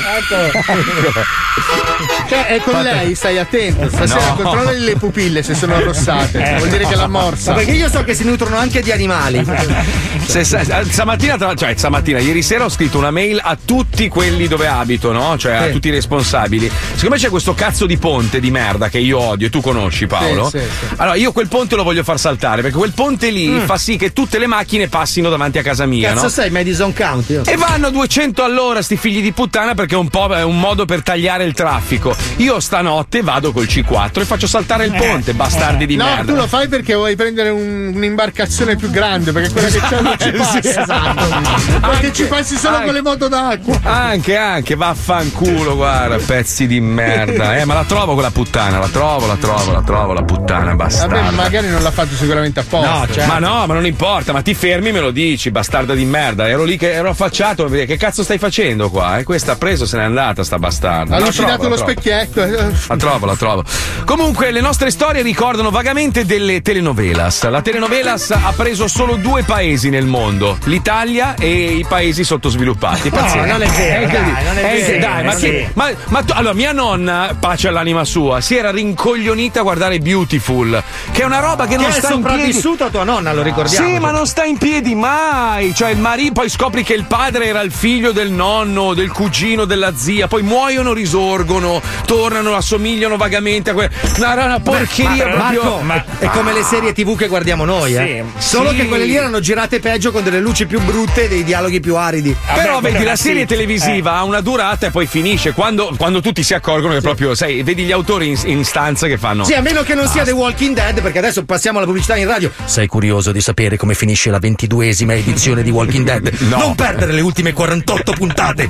Cioè, è con lei, stai attento. Stasera No. controllali le pupille se sono arrossate. Eh. Vuol dire che l'ha morsa. Ma perché io so che si nutrono anche di animali. <laughs> Se- se- stamattina, cioè stamattina, ieri sera ho scritto una mail a tutti quelli dove abito, no? Cioè a Sì. tutti i responsabili. Siccome c'è questo cazzo di ponte di merda che io odio e tu conosci Paolo. Sì, sì. Allora io quel ponte lo voglio far saltare perché quel ponte lì Mm. fa sì che tutte le macchine passino davanti a casa mia, Cazzo no? sei, Madison County? E vanno a 200 all'ora sti figli di puttana perché è un po' è un modo per tagliare il traffico. Io stanotte vado col C4 e faccio saltare il ponte, bastardi di no, merda. tu lo fai perché vuoi prendere un- un'imbarcazione più grande, perché quella che c'è non ci Sì, passa. esatto. Perché ci passi solo anche. con le moto d'acqua. Anche, anche, vaffanculo, guarda, pezzi di merda. Eh, ma la trovo quella puttana, la trovo, la trovo, la trovo, la puttana, bastarda. Vabbè, magari non l'ha fatto sicuramente apposta. No, certo. Ma no, ma non importa, ma ti fermi e me lo dici, bastarda di merda. Ero lì che ero affacciato, che cazzo stai facendo qua? E questa ha preso, se n'è andata, sta bastarda. Ha La lucidato trovo, lo la trovo. specchietto. eh. La trovo, la trovo. Comunque, le nostre storie ricordano vagamente delle telenovelas. La telenovelas ha preso solo due paesi nel mondo: l'Italia e i paesi sottosviluppati. No, Pazzesco. non è vero, Eh, dai, non è eh, vero, dai, ma, vero. ma- ma tu- allora, mia nonna, pace all'anima sua, si era rincoglionita a guardare Beautiful, che è una roba che, Che non è sta in piedi. sopravvissuto a tua nonna, lo ricordiamo. Sì, ma non sta in piedi mai. Cioè, il marito, poi scopri che il padre era il figlio del nonno, del cugino, della zia. Poi muoiono, risorgono, tornano, assomigliano vagamente a quella. Una, una porcheria Ma- proprio. Marco, è come le serie TV che guardiamo noi, eh. Solo Sì. che quelle lì erano girate peggio con delle luci più brutte e dei dialoghi più aridi. Però vedi, la serie televisiva ha una durata e poi finisce. Quando, quando tutti si accorgono che proprio, sai, vedi gli autori in, in stanza che fanno. Sì, a meno che non sia The Walking Dead, perché adesso passiamo alla pubblicità in radio. Sei curioso di sapere come finisce la ventiduesima edizione di Walking Dead? <laughs> No. Non perdere le ultime 48 puntate.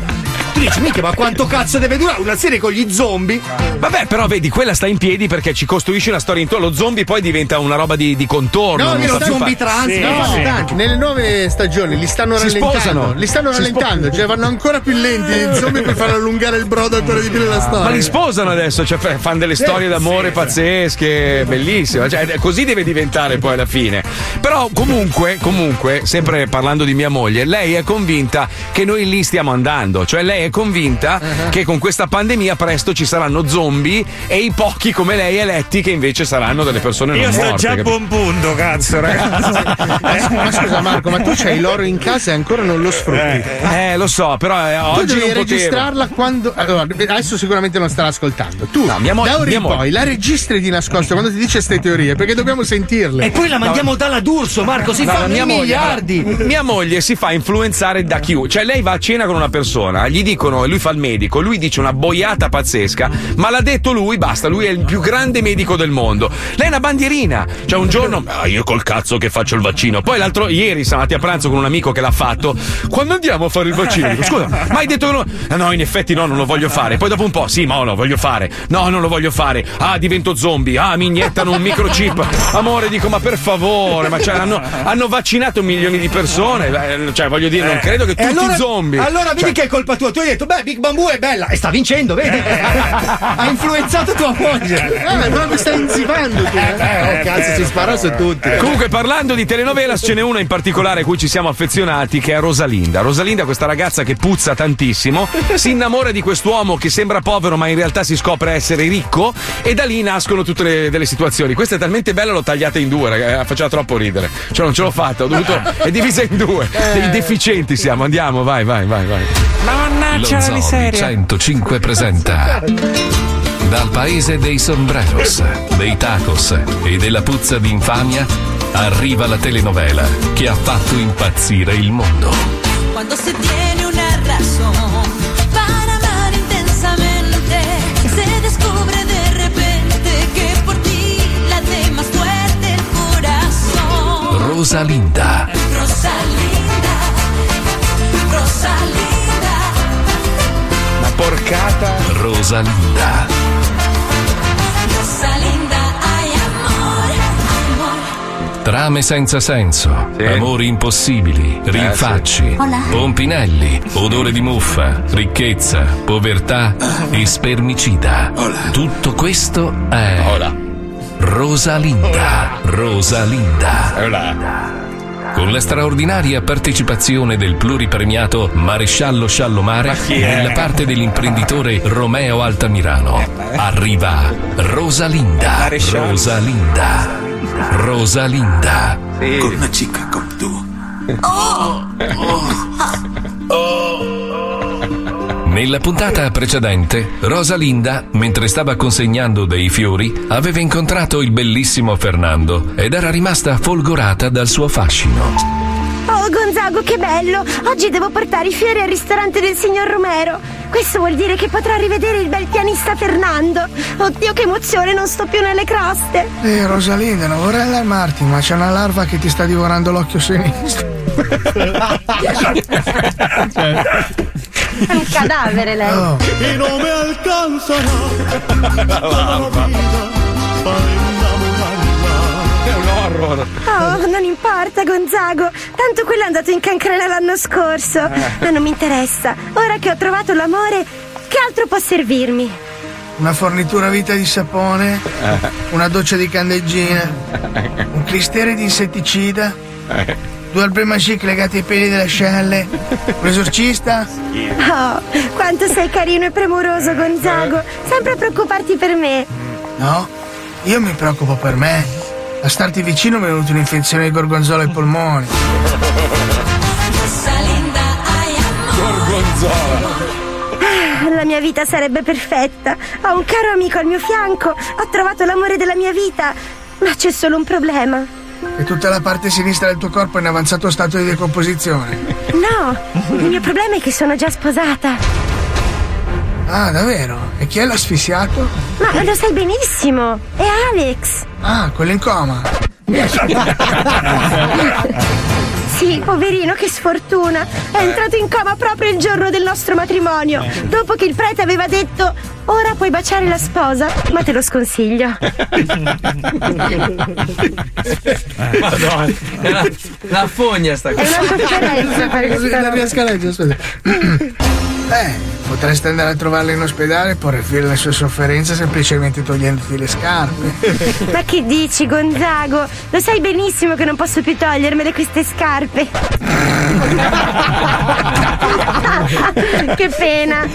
Tu dici, mica, ma quanto cazzo deve durare una serie con gli zombie? Vabbè, però vedi, quella sta in piedi perché ci costruisce una storia intorno. Lo zombie poi diventa una roba di, di contorno. No, lo zombie fa- trans, Sì, no, sì. tanti. nelle nuove stagioni li stanno Si rallentando. sposano. Li stanno Si rallentando, cioè vanno ancora più lenti gli zombie per far allungare il brodo ancora di più della storia. Ma li sposano adesso, cioè fanno delle Sì, storie d'amore sì, pazzesche, bellissime. Cioè, così deve diventare poi alla fine. Però comunque, comunque, sempre parlando di mia moglie, lei è convinta che noi lì stiamo andando. Cioè, lei è convinta Uh-huh. che con questa pandemia presto ci saranno zombie e i pochi come lei eletti che invece saranno delle persone Io non sto già a buon punto, cazzo, <laughs> ragazzi. Ma, scusa Marco, ma tu c'hai l'oro in casa e ancora non lo sfrutti. Eh, lo so, però eh, Tu oggi devi potevo. registrarla quando. Allora, adesso sicuramente non starà ascoltando. Tu, mia mo- da ora mia in moglie. poi, la registri di nascosto quando ti dice queste teorie, perché dobbiamo sentirle. E poi la mandiamo dalla D'Urso, Marco, si No, fanno mia i moglie- miliardi. Mia moglie si fa influenzare da chiunque. Cioè, lei va a cena con una persona, gli dicono, lui fa il medico, lui dice una boiata pazzesca, ma l'ha detto lui, basta, lui è il più grande medico del mondo. Lei è una bandierina. Cioè, un giorno, ah, io col cazzo che faccio il vaccino. Poi l'altro, ieri siamo andati a pranzo con un amico che l'ha fatto. Quando andiamo a fare il vaccino? Dico, scusa, ma hai detto che no? Ah, no, in effetti no, non lo voglio fare. Poi dopo un po', sì, ma no, lo voglio fare. No, non lo voglio fare. Ah, divento zombie. Ah, mi iniettano un microchip. Amore, dico, ma per favore, ma cioè, hanno, hanno vaccinato milioni di persone. Eh, Cioè, voglio dire, non credo che E tutti allora, zombie. Allora vedi Cioè, che è colpa tua. Tu hai detto, beh, Big Bamboo è bella. E sta vincendo, vedi? <laughs> ha influenzato tua moglie. Eh, però mi stai inzivando tu. Eh, oh, cazzo, si spara su tutti. Comunque, parlando di telenovelas, ce n'è una in particolare a cui ci siamo affezionati, che è Rosalinda. Rosalinda, questa ragazza che puzza tantissimo, <laughs> si innamora di quest'uomo che sembra povero, ma in realtà si scopre essere ricco, e da lì nascono tutte le, delle situazioni. Questa è talmente bella, l'ho tagliata in due, ragazzi, eh, faceva troppo ridere. Cioè, non ce l'ho fatta, ho dovuto. <laughs> È divisa in due. Dei deficienti siamo, andiamo, vai, vai, vai, vai. Lo Zoo di 105 presenta Dal paese dei sombreros, dei tacos e della puzza d'infamia arriva la telenovela che ha fatto impazzire il mondo. Cuando se tiene una razón para amar intensamente, se descubre de repente que por ti late más fuerte el corazón. Rosalinda, Rosalinda, porcata. Rosalinda, Rosalinda, ay amor, amor. trame senza senso, amori impossibili, rinfacci, Hola. pompinelli, odore di muffa, ricchezza, povertà e spermicida. Tutto questo è Rosalinda. Rosalinda. Con la straordinaria partecipazione del pluripremiato Maresciallo Sciallomare nella parte dell'imprenditore Romeo Altamirano. Arriva Rosalinda. Maresciallo. Rosalinda. Rosalinda. Con una chica come tu. Nella puntata precedente, Rosalinda, mentre stava consegnando dei fiori, aveva incontrato il bellissimo Fernando ed era rimasta folgorata dal suo fascino. Oh Gonzago, che bello! Oggi devo portare i fiori al ristorante del signor Romero. Questo vuol dire che potrò rivedere il bel pianista Fernando. Oddio, che emozione, non sto più nelle croste. Eh, Rosalinda, non vorrei allarmarti, ma c'è una larva che ti sta divorando l'occhio sinistro. <laughs> È un cadavere lei. Oh. No toda la vida para enamorarla. È un horror. Oh, non importa, Gonzago. Tanto quello è andato in cancrena l'anno scorso. Ma non mi interessa. Ora che ho trovato l'amore, che altro può servirmi? Una fornitura vita di sapone, una doccia di candeggina, un clistere di insetticida, due albremagic legati ai peli delle ascelle, un esorcista. Oh, quanto sei carino e premuroso, Gonzago. Sempre a preoccuparti per me. No, io mi preoccupo per me. A starti vicino mi è venuta un'infezione di gorgonzola ai polmoni. Gorgonzola. La mia vita sarebbe perfetta. Ho un caro amico al mio fianco. Ho trovato l'amore della mia vita. Ma c'è solo un problema. E tutta la parte sinistra del tuo corpo è in avanzato stato di decomposizione. No, il mio problema è che sono già sposata. Ah, davvero? E chi è l'asfissiato? Ma lo sai benissimo. È Alex. Ah, quello in coma. <laughs> Sì, poverino, che sfortuna. È entrato in coma proprio il giorno del nostro matrimonio. Dopo che il prete aveva detto: Ora puoi baciare la sposa, ma te lo sconsiglio. Madonna. È una, una fogna sta È cosa. una sofferenza fare questa non riesco a leggere, aspetta. Eh, potresti andare a trovarla in ospedale e porre fine alle sue sofferenze semplicemente togliendoti le scarpe. <laughs> Ma che dici, Gonzago? Lo sai benissimo che non posso più togliermele queste scarpe. <laughs> che pena.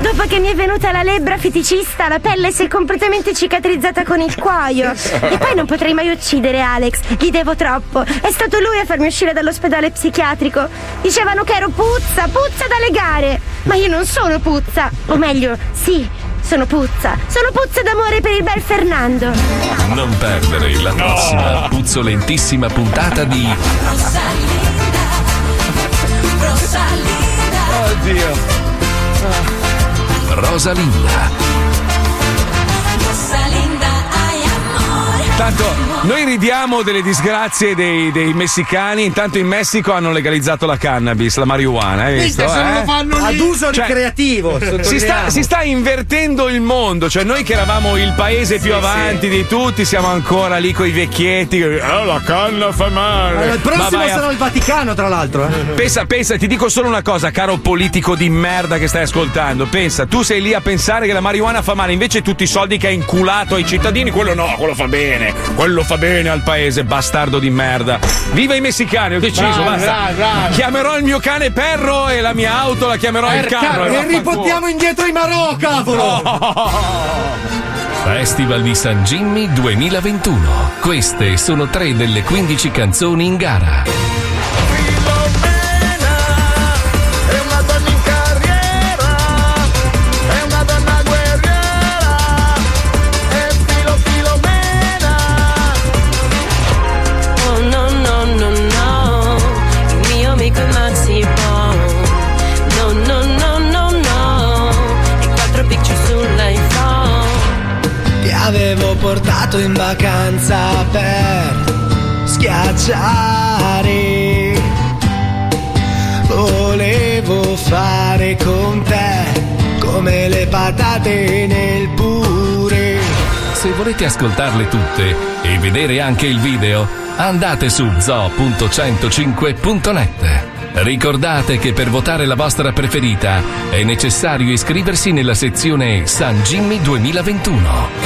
Dopo che mi è venuta la lebbra feticista, la pelle si è completamente cicatrizzata con il cuoio. E poi non potrei mai uccidere Alex, gli devo troppo. È stato lui a farmi uscire dall'ospedale psichiatrico. Dicevano che ero puzza, puzza da legare. Ma io non sono puzza. O meglio, sì, sono puzza. Sono puzza d'amore per il bel Fernando. Non perdere la prossima puzzolentissima puntata di Oddio. Rosalinda. Tanto noi ridiamo delle disgrazie dei, dei messicani, intanto in Messico hanno legalizzato la cannabis, la marijuana, hai visto? Non eh? lo fanno lì. Ad uso Cioè, ricreativo, Si sta, si sta invertendo il mondo, cioè noi che eravamo il paese più avanti di tutti, siamo ancora lì con i vecchietti. "Ah, la canna fa male. Allora, il Ma prossimo vai a- sarà il Vaticano, tra l'altro. Eh. Pensa, pensa, ti dico solo una cosa, caro politico di merda che stai ascoltando. Pensa, tu sei lì a pensare che la marijuana fa male, invece tutti i soldi che hai inculato ai cittadini, quello no, quello fa bene. Quello fa bene al paese, bastardo di merda. Viva i messicani, ho deciso, Bravi, basta. bravi. Chiamerò il mio cane perro e la mia auto la chiamerò il carro. E vaffanculo. riportiamo indietro i Marò, cavolo! Festival di San Jimmy 2021. Queste sono tre delle 15 canzoni in gara. Portato in vacanza per schiacciare. Volevo fare con te come le patate nel pure. Se volete ascoltarle tutte e vedere anche il video, andate su zoo.105.net. Ricordate che per votare la vostra preferita è necessario iscriversi nella sezione San Jimmy 2021.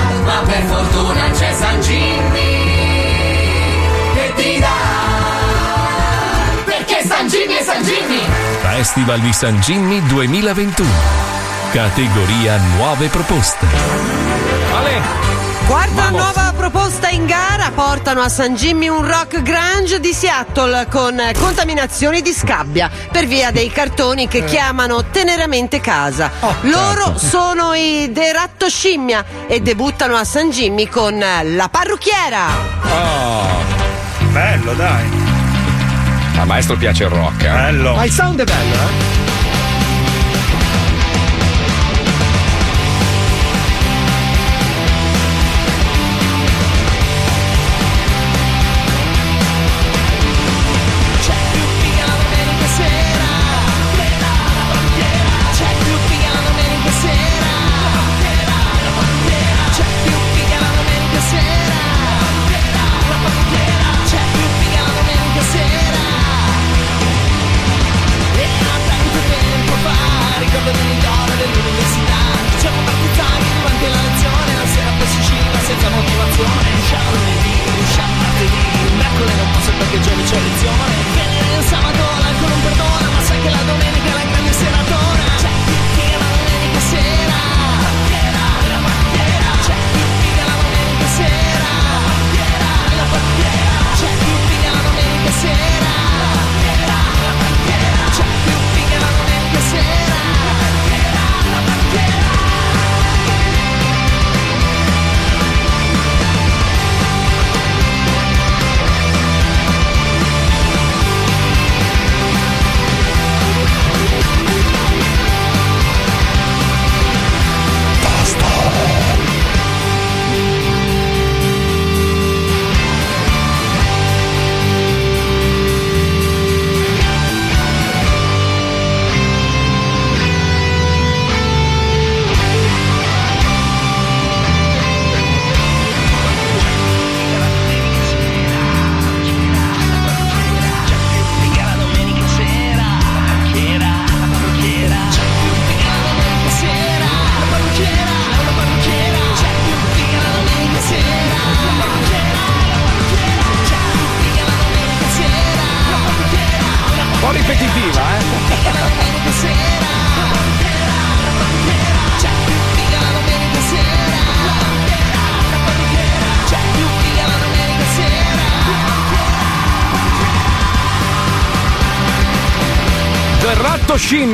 ma per fortuna c'è San Jimmy che ti dà. Perché San Jimmy è San Jimmy! Festival di San Jimmy 2021. Categoria Nuove proposte. Quarta nuova proposta in gara portano a San Jimmy un rock grunge di Seattle con contaminazioni di scabbia per via dei cartoni che chiamano teneramente casa. Loro sono i The Ratto Scimmia e debuttano a San Jimmy con La Parrucchiera. Oh. Bello, dai. Al maestro piace il rock, eh? Bello. Ma il sound è bello, eh?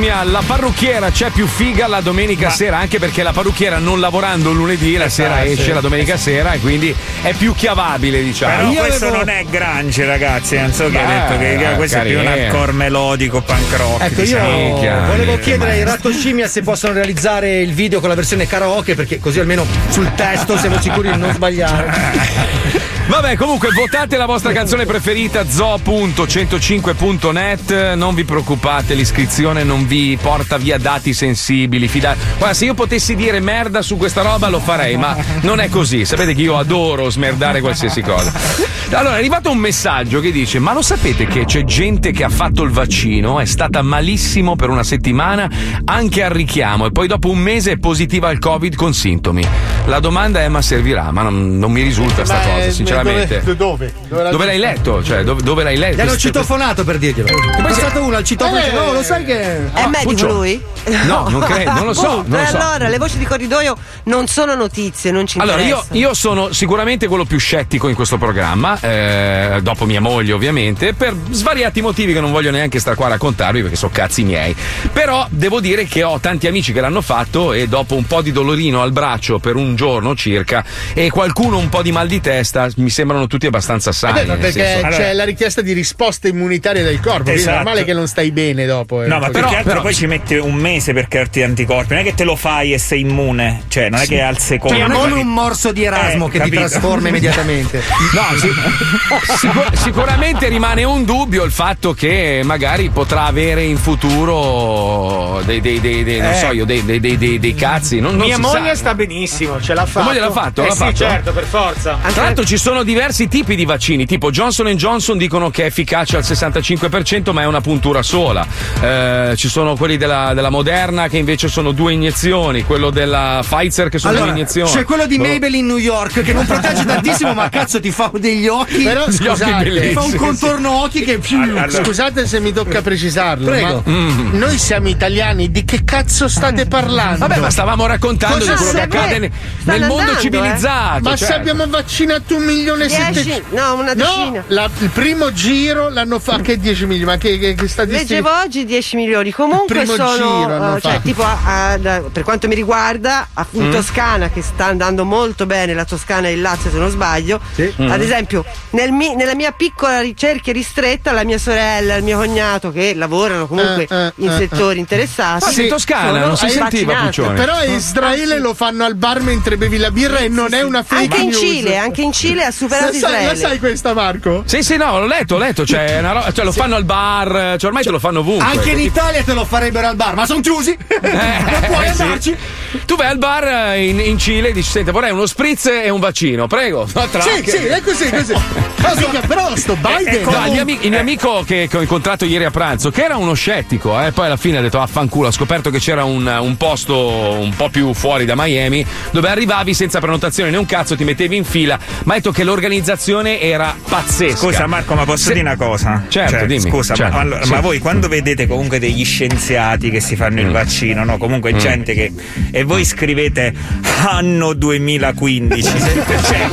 Scimmia, la parrucchiera c'è più figa la domenica sera, anche perché la parrucchiera non lavorando lunedì, la sera Esatto, esce sì. la domenica sera e quindi è più chiavabile, diciamo. Però questo non è grunge, ragazzi. Non so che Beh, ha detto che, che questo è più un carino. hardcore melodico punk rock. Ecco, io diciamo. volevo chiedere ai Ratto Scimmia se possono realizzare il video con la versione karaoke, perché così almeno sul testo siamo sicuri di non sbagliare. <laughs> Vabbè, comunque votate la vostra canzone preferita zo.105.net. Non vi preoccupate, l'iscrizione non vi porta via dati sensibili. Fida- Guarda, se io potessi dire merda su questa roba lo farei, ma non è così. Sapete che io adoro smerdare qualsiasi cosa. Allora, è arrivato un messaggio che dice: Ma lo sapete che c'è gente che ha fatto il vaccino, è stata malissimo per una settimana, anche al richiamo, e poi dopo un mese è positiva al Covid con sintomi. La domanda è: ma servirà? Ma non, non mi risulta sta cosa, eh, sinceramente. Dove? Dove? Dove, Dove l'hai letto? Cioè, dove, dove l'hai letto? Gli hanno citofonato per dirglielo. È passato uno al citofono Eh. No, lo sai che. È medico Puccio. lui? No, non credo, non lo <laughs> so, non lo so. allora, le voci di corridoio non sono notizie, non ci Allora, io, interessano. io sono sicuramente quello più scettico in questo programma, eh, dopo mia moglie ovviamente, per svariati motivi che non voglio neanche stare qua a raccontarvi perché sono cazzi miei. Però devo dire che ho tanti amici che l'hanno fatto e dopo un po' di dolorino al braccio per un giorno circa e qualcuno un po' di mal di testa, mi sembrano tutti abbastanza sani. Eh beh, perché senso- c'è la richiesta di risposta immunitaria del corpo, quindi è Esatto. normale che non stai bene dopo. eh. No, ma che altro poi ci mette un mese per crearti anticorpi. Non è che te lo fai e sei immune. Cioè, non è che al secondo. Cioè, non è come un morso di Erasmo Eh, che capito. ti trasforma immediatamente. <laughs> No, si- sicur- sicuramente rimane un dubbio il fatto che magari potrà avere in futuro dei, dei- dei- dei- non Eh. so io, dei, cazzi. Non, non Mia moglie sa. sta benissimo, ce l'ha fatto. moglie l'ha fatto? Eh L'ha sì, fatto? certo, per forza. Tra l'altro ci sono diversi tipi di vaccini, tipo Johnson Johnson dicono che è efficace al 65% ma è una puntura sola. Eh, ci sono quelli della, della Moderna che invece sono due iniezioni, quello della Pfizer che sono Allora, due iniezioni. c'è quello di. Maybelline New York che non protegge tantissimo, ma <laughs> cazzo ti fa degli occhi. Però occhi scusate, bellissimi. ti fa un contorno occhi che più. Scusate se mi tocca precisarlo, Prego. ma Mm. noi siamo italiani, di che cazzo state parlando? Vabbè, ma stavamo raccontando Cosa di quello che accade ne- Stanno nel mondo andando, civilizzato. Ma cioè. se abbiamo vaccinato un milione e settecento. No, una decina. la- il primo giro l'hanno fatto. Che 10 milioni? Ma che, che, che statistica? Leggevo oggi 10 milioni. Comunque Il primo sono. eh, cioè, tipo, a- a- per quanto mi riguarda, in Mm. Toscana, che sta andando molto bene, la Toscana e il Lazio, se non sbaglio. Mm. Ad esempio, nel mi- nella mia piccola ricerca ristretta, la mia sorella e il mio cognato, che lavorano comunque Eh, eh, in eh, settori eh. interessati. Sì, sono vaccinati. Però a Israele lo fanno al bar mentre bevi la birra e non è una fake Anche in news. Cile, anche in Cile ha superato La sai, la sai questa, Marco? Sì, sì, no, l'ho letto, l'ho letto. Cioè, una ro- cioè, lo fanno al bar, cioè, ormai te lo fanno ovunque. Anche in Italia te lo farebbero al bar, ma sono chiusi. <laughs> non puoi Eh, sì. andarci. Tu vai al bar eh, in, in Cile e dici: Senta, vorrei uno spritz e un vaccino, prego. <laughs> No, Sì, sì, è così, così. Mica, però sto Biden. No, il, mio ami- il mio amico che, che ho incontrato ieri a pranzo, che era uno scettico, eh, poi alla fine ha detto affanculo, ha scoperto che c'era un, un posto un po' più fuori da Miami dove arrivavi senza prenotazione né un cazzo, ti mettevi in fila, ma ha detto che l'organizzazione era pazzesca. Scusa Marco, ma posso Se- dire una cosa? Certo, Cioè, dimmi. Scusa, Certo, ma, allora, sì. ma voi quando vedete comunque degli scienziati che si fanno il vaccino, no? Comunque Mm. gente che. e voi scrivete anno 2015. <laughs> cioè,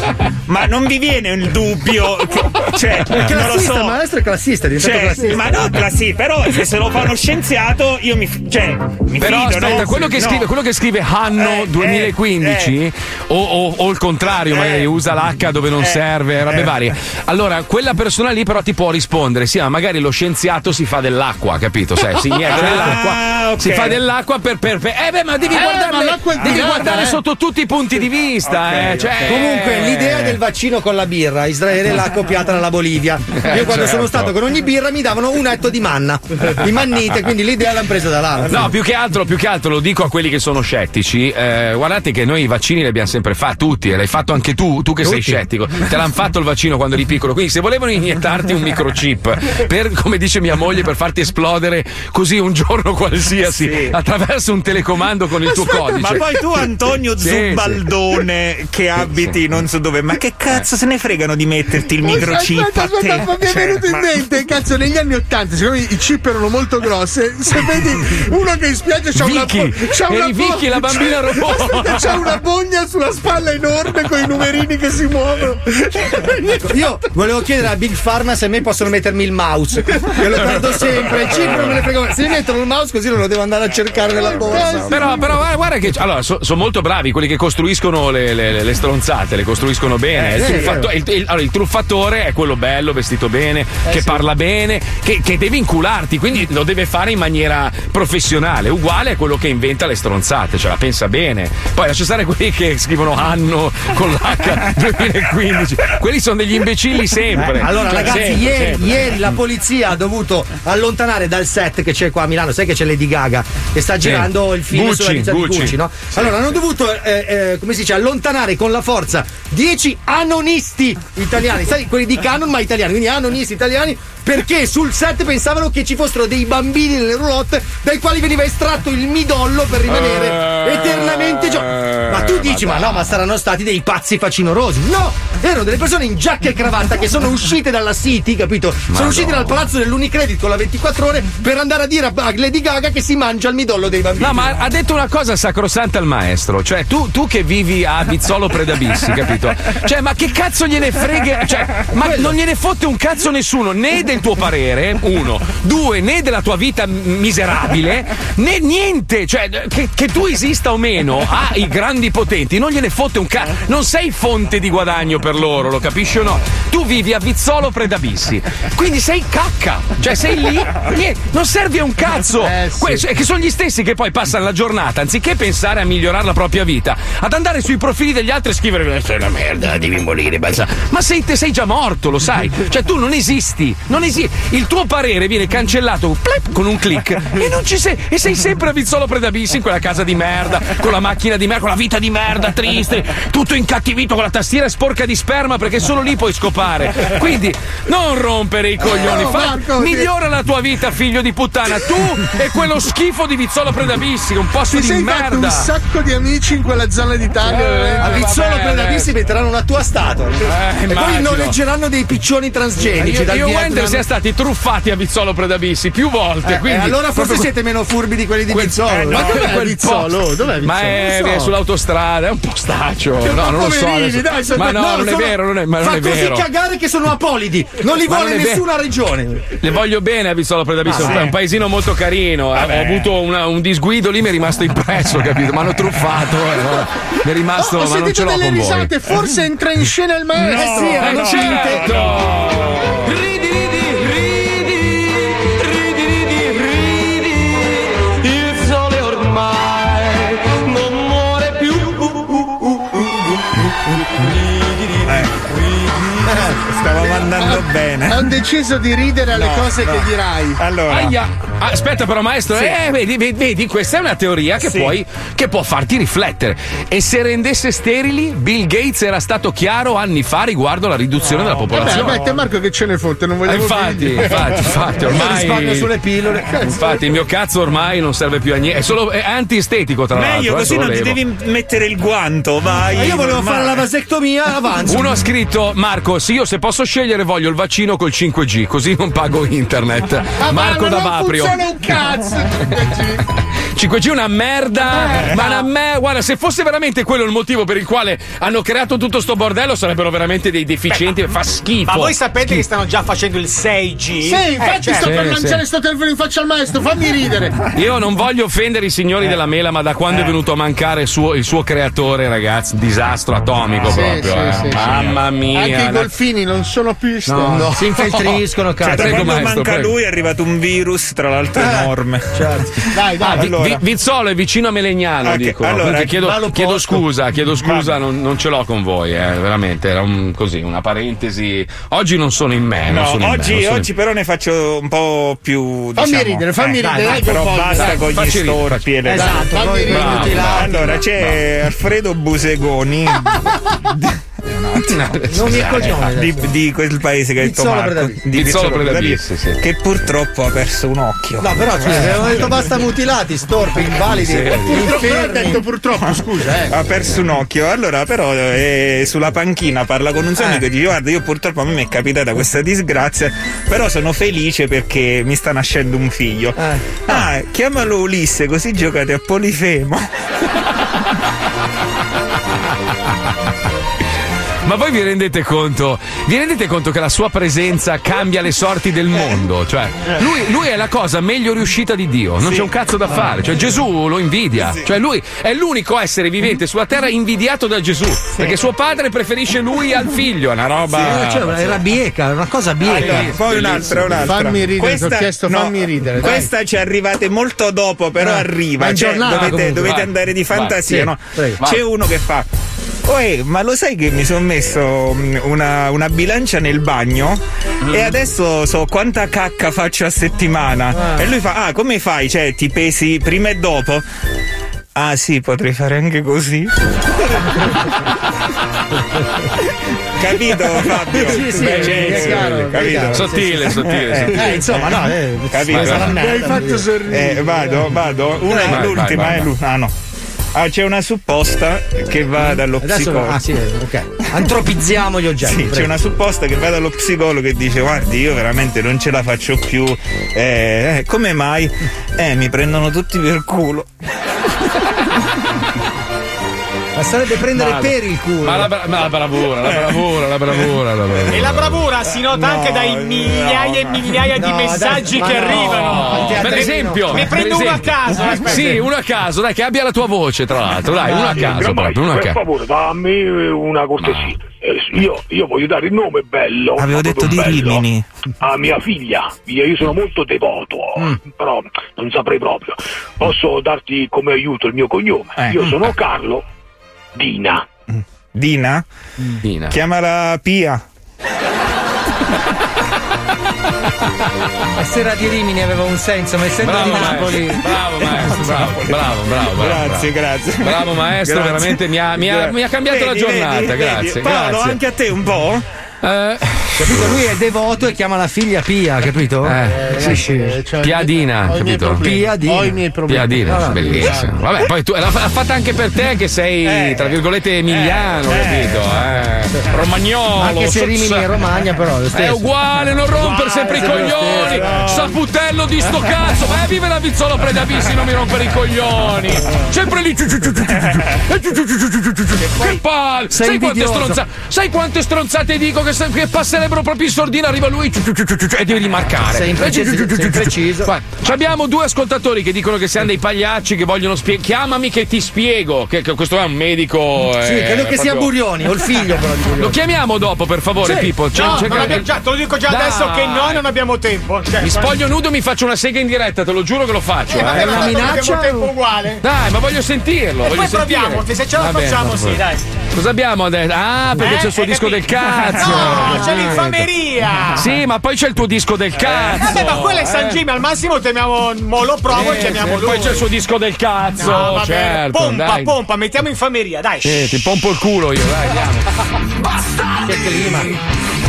ma non vi viene il dubbio? Che, cioè, È non lo classista, so. il maestro è classista, è diventato Cioè, classista. ma no, classista, però se se lo fa uno scienziato, io mi. Cioè, mi Però fido, aspetta, no? quello, che No. scrive, quello che scrive anno Eh, 2015 eh, O, o- o il contrario, magari usa l'H dove non eh, serve, robe eh. varie. Allora, quella persona lì però ti può rispondere, sì, ma magari lo scienziato si fa dell'acqua, capito? Sai, si <laughs> inietta Ah, dell'acqua, ok. si fa dell'acqua per... per, per- eh beh, ma devi Eh, guardarle- ma l'acqua è devi guardare eh. sotto tutti i punti di vista. eh, cioè- Comunque, l'idea del vaccino con la birra, Israele l'ha copiata dalla Bolivia. Io Eh, quando certo. sono stato con ogni birra mi davano un etto di manna, di mannite, quindi l'idea l'hanno presa da là. No, più che altro, più che altro lo dico a quelli che sono scettici. eh, guardate che noi i vaccini li abbiamo sempre fatti, tutti, e l'hai fatto anche tu, tu che sei Tutti. scettico. Te l'hanno fatto il vaccino quando eri piccolo. Quindi, se volevano iniettarti un microchip per, come dice mia moglie, per farti esplodere così un giorno qualsiasi attraverso un telecomando con il tuo codice. Ma poi tu, Antonio Sì, sì. Zubaldone, che abiti non so dove, ma che cazzo se ne fregano di metterti il microchip Aspetta, a aspetta, te? ma mi è Cioè, venuto in ma- mente, cazzo, negli anni Ottanta, siccome i chip erano molto grosse, se vedi uno che in spiaggia c'ha una, Vicky, bo- c'ha una eri bo- Vicky, la bambina robot. <laughs> C'ha una bogna sulla spalla enorme con i numerini che si muovono. Ecco, io volevo chiedere a Big Pharma se a me possono mettermi il mouse. Io lo guardo sempre, il chip non me ne frego. Se mi mettono il mouse così non lo devo andare a cercare nella borsa. Però, però guarda, guarda che allora, sono molto bravi quelli che costruiscono le, le- le stronzate, le costruiscono bene. Eh, il, sì, truffatto- è il- il- allora, il truffatore è quello bello, vestito bene, che sì. parla bene, che, che deve incularti, quindi lo deve fare in maniera professionale, uguale a quello che inventa le stronzate, cioè la pensa bene. Poi lascia stare quelli che scrivono anno con l'H 2015, quelli sono degli imbecilli sempre. Eh, allora, Cioè, ragazzi, sempre, ieri, sempre. ieri la polizia ha dovuto allontanare dal set che c'è qua a Milano. Sai che c'è Lady Gaga che sta girando il film Gucci, sulla vita di Gucci. Gucci, no? Sì. Allora, hanno dovuto, eh, eh, come si dice, allontanare con la forza 10 anonisti italiani, sai, quelli di Canon, ma italiani, quindi anonisti italiani. Perché sul set pensavano che ci fossero dei bambini nelle roulotte dai quali veniva estratto il midollo per rimanere Eh, eternamente gio- Ma tu dici, ma no, ma saranno stati dei pazzi facinorosi. No, erano delle persone in giacca e cravatta che sono uscite dalla City, capito? Sono Madonna. usciti dal palazzo dell'Unicredit con la 24 ore per andare a dire a Lady Gaga che si mangia il midollo dei bambini. No, ma ha detto una cosa, sa sacrosanta al maestro. Cioè, tu, tu che vivi a Bizzolo Predabissi, capito? Cioè, ma che cazzo gliene frega? Cioè, ma non gliene fotte un cazzo nessuno, né del tuo parere, uno, due, né della tua vita miserabile, né niente. Cioè, che, che tu esista o meno ai grandi potenti, non gliene fotte un cazzo. Non sei fonte di guadagno per loro, lo capisci o no? Tu vivi a Bizzolo Predabissi. Quindi sei cacca. Cioè, sei lì, niente, non servi a un cazzo. Que- che sono gli stessi che poi passano la giornata, anziché pensare a migliorare la propria vita, ad andare sui profili degli altri e scrivere sei una merda, devi morire, basta. Ma sei, te sei già morto, lo sai. <laughs> Cioè, tu non esisti, non esisti. Il tuo parere viene cancellato plep, con un click e non ci sei. E sei sempre a Vizzolo Predabissi in quella casa di merda, con la macchina di merda, con la vita di merda, triste, tutto incattivito con la tastiera sporca di sperma perché solo lì puoi scopare. Quindi non rompere i coglioni, No, fa- Marco, migliora la tua vita, figlio di puttana. Tu e quello schifo di Vizzolo Predabissi, un posto Ti di sei fatto un merda. sacco di amici in quella zona d'Italia. veramente. A Vizzolo Predabissi metteranno una tua statua. e poi noleggeranno dei piccioni transgenici. Io, io. Wender siamo stati truffati a Vizzolo Predabissi più volte. Eh, quindi eh, allora forse proprio- siete meno furbi di quelli di Quel- Vizzolo. eh, no, Ma dov'è quel Vizzolo? posto- Dov'è Vizzolo? Ma è, so. è sull'autostrada, è un postaccio. Che No, non lo so. adesso. dai, ma no, no, non è vero, non è, ma non Fa è così cagare che sono apolidi. Non li Ma vuole non nessuna regione. Le voglio bene a Vizzolo Predabissi, Ah, è un- paesino molto carino. eh. Vabbè. Ho avuto una- un disguido lì, mi è rimasto impresso, capito? Mi hanno truffato. eh. Mi è rimasto, ho ma sentito delle risate, forse entra in scena il maestro. Sì, erano no, finte. Bene. Ho deciso di ridere alle No, cose no. che dirai. Allora, Aia. Aspetta, però, maestro, Sì. eh, vedi, vedi, vedi, questa è una teoria che, Sì. puoi, che può farti riflettere. E se rendesse sterili, Bill Gates era stato chiaro anni fa riguardo alla riduzione della Vabbè, popolazione. vabbè, te Marco che ce ne fotte, non Eh, vogliamo infatti, figli. infatti, infatti, Risparmio ormai. sulle pillole. Infatti, il mio cazzo ormai non serve più a niente. È solo è antiestetico, tra l'altro. meglio eh, così non ti levo. devi mettere il guanto, vai. Ma io volevo normale. fare la vasectomia, avanzo. Uno ha scritto: Marco, sì, io se posso scegliere voglio il vaccino col 5G, così non pago internet. <laughs> Ma Marco non da Vaprio. funziona un cazzo. 5G <laughs> è una merda. ma una me- guarda, se fosse veramente quello il motivo per il quale hanno creato tutto sto bordello, sarebbero veramente dei deficienti. fa schifo. Ma voi sapete che stanno già facendo il 6G? Sì, Eh, infatti certo. sto per Sì, lanciare sì. sto telefono in faccia al maestro, fammi ridere. Io non voglio offendere i signori della mela, ma da quando è venuto a mancare il suo, il suo creatore, ragazzi, disastro atomico Sì, proprio. sì, eh. sì, sì. Mamma mia. Anche i golfini non sono più No, no. si infiltriscono, Cioè, cazzo. da Prego, quando maestro, manca prego. lui è arrivato un virus, tra l'altro enorme. Dai, dai, Ah, allora. Vi- Vizzolo è vicino a Melegnano, Ok, dico. allora, chiedo, chiedo scusa, chiedo scusa, non, non ce l'ho con voi, eh, veramente. Era un- così, una parentesi. Oggi non sono in me. non No, sono in me, oggi, non sono in- oggi però ne faccio un po' più. Fammi diciamo, ridere, fammi eh, ridere, dai, dai, però basta dai, con gli storpi e le Esatto, Fammi ridere. Allora c'è Alfredo Busegoni. <laughs> <laughs> <laughs> Non mi è coglione. di, di quel paese che ha detto Vizzolo Marco di Predabissi, Predabissi, sì. che purtroppo ha perso un occhio No, però scusa, avevano detto basta mutilati, storpi, invalidi, Sì. Infermi. detto purtroppo, scusa, eh. ha perso un occhio allora però eh, sulla panchina parla con un suo amico e dice guarda io purtroppo a me mi è capitata questa disgrazia però sono felice perché mi sta nascendo un figlio ah chiamalo Ulisse così giocate a Polifemo <laughs> Ma voi vi rendete conto? Vi rendete conto che la sua presenza cambia le sorti del mondo? Cioè, lui, lui è la cosa meglio riuscita di Dio, non c'è un cazzo da fare. Cioè, Gesù lo invidia. Cioè, lui è l'unico essere vivente sulla terra invidiato da Gesù. Perché suo padre preferisce lui al figlio. È una roba. Cioè, era bieca, una cosa bieca. Allora, poi un'altra, un'altra. Fammi ridere, ti ho chiesto fammi ridere, dai. Questa ci arrivate molto dopo, però Eh, arriva. ma in Cioè, giornata dovete, dovete Vai, andare di vai, fantasia, sì, no? C'è Vai. uno che fa. Oe, ma lo sai che mi sono messo mm, una, una bilancia nel bagno e adesso so quanta cacca faccio a settimana? Ah. E lui fa: Ah, come fai? Cioè, ti pesi prima e dopo? Ah, sì, potrei fare anche così. <laughs> Capito Fabio? Sì, sì, Beh, cioè, chiaro, capito? chiaro, Sottile, sottile, sottile. Eh, insomma, no, eh, capito? Mi hai fatto sorridere. Eh, vado, vado. Una Vai, l'ultima, vai, è vai. l'ultima. Ah, no. Ah, c'è una supposta che va dallo Adesso psicologo. ah, sì, ok. Antropizziamo gli oggetti. Sì, c'è prego. una supposta che va dallo psicologo e dice guardi io veramente non ce la faccio più eh, eh, come mai? Eh mi prendono tutti per culo <laughs> Ma sarebbe prendere Ma- per il culo. Ma la, bra- ma la bravura, la bravura, la bravura, la bravura. E la bravura si nota anche dai migliaia e migliaia di no, messaggi dai, che no. arrivano. Per esempio, ne prendo uno a caso. aspetta. Sì, uno a caso, dai, che abbia la tua voce, tra l'altro. Dai, uno a caso, proprio, uno a per caso. favore, dammi una cortesia. Eh, io, io voglio dare il nome bello. Avevo detto di bello, Rimini. A mia figlia. Io, sono molto devoto, però non saprei proprio. Posso darti come aiuto il mio cognome. Eh. Io sono Carlo Dina. Dina? Dina. Chiamala Pia. La sera di Rimini aveva un senso, ma essendo Bravo di Napoli. maestro, bravo maestro, bravo, bravo, bravo, bravo. Grazie, bravo. grazie. Bravo maestro, Grazie. veramente mi ha, mi ha- mi ha cambiato Vedi, la giornata, vedi, vedi. grazie. Paolo, grazie. anche a te un po'? Eh, Capito? Lui è devoto e chiama la figlia Pia, capito? Eh, sì, sì. Piadina, Ho capito? problemi. Piadina. Ho i miei problemi. Piadina, Ah, bellissimo. Vabbè, poi tu l'ha fatta anche per te che sei, tra virgolette, emiliano, capito? Eh, romagnolo. Anche se Rimini è Romagna, però è lo È stesso. uguale, non romper sempre i coglioni. stesso. Saputello di sto cazzo. Vai, vive la Vizzolo Predavissi, non mi rompere i coglioni. Sempre lì. Che palle. Sai quante, invidioso. stronza- sai quante stronzate dico che, sa- che passerebbero proprio in sordina? Arriva lui e devi rimarcare. Sei impreciso, abbiamo due ascoltatori che dicono che siamo dei pagliacci che vogliono spiegare. Chiamami che ti spiego. Che, che questo è un medico. Sì, eh, credo che sia proprio- Burioni, o il figlio però di <laughs> Burioni. Lo chiamiamo dopo, per favore, Sì. Pippo. C'è- No, cerca- non abbiamo- già, te lo dico già Dai. adesso che no, non abbiamo tempo. Cioè, Mi spoglio nudo e mi faccio una sega in diretta, te lo giuro che lo faccio. Eh, eh. ma tanto non abbiamo tempo uguale. Dai, ma voglio sentirlo. E voglio poi sentire. proviamo, se ce la Va bene, facciamo, va sì, bene. dai. Cosa abbiamo adesso? Ah, perché Eh, c'è il suo disco del capito? cazzo. No, c'è Ah, l'infameria. Sì, ma poi c'è il tuo disco del cazzo. Vabbè, ma quello è San eh. Jimmy, al massimo temiamo, mo lo provo e Eh, chiamiamo lui. Poi c'è il suo disco del cazzo. No, vabbè, certo, pompa, dai. pompa, mettiamo infameria, dai. Sì, ti pompo il culo io, dai, andiamo. Che clima.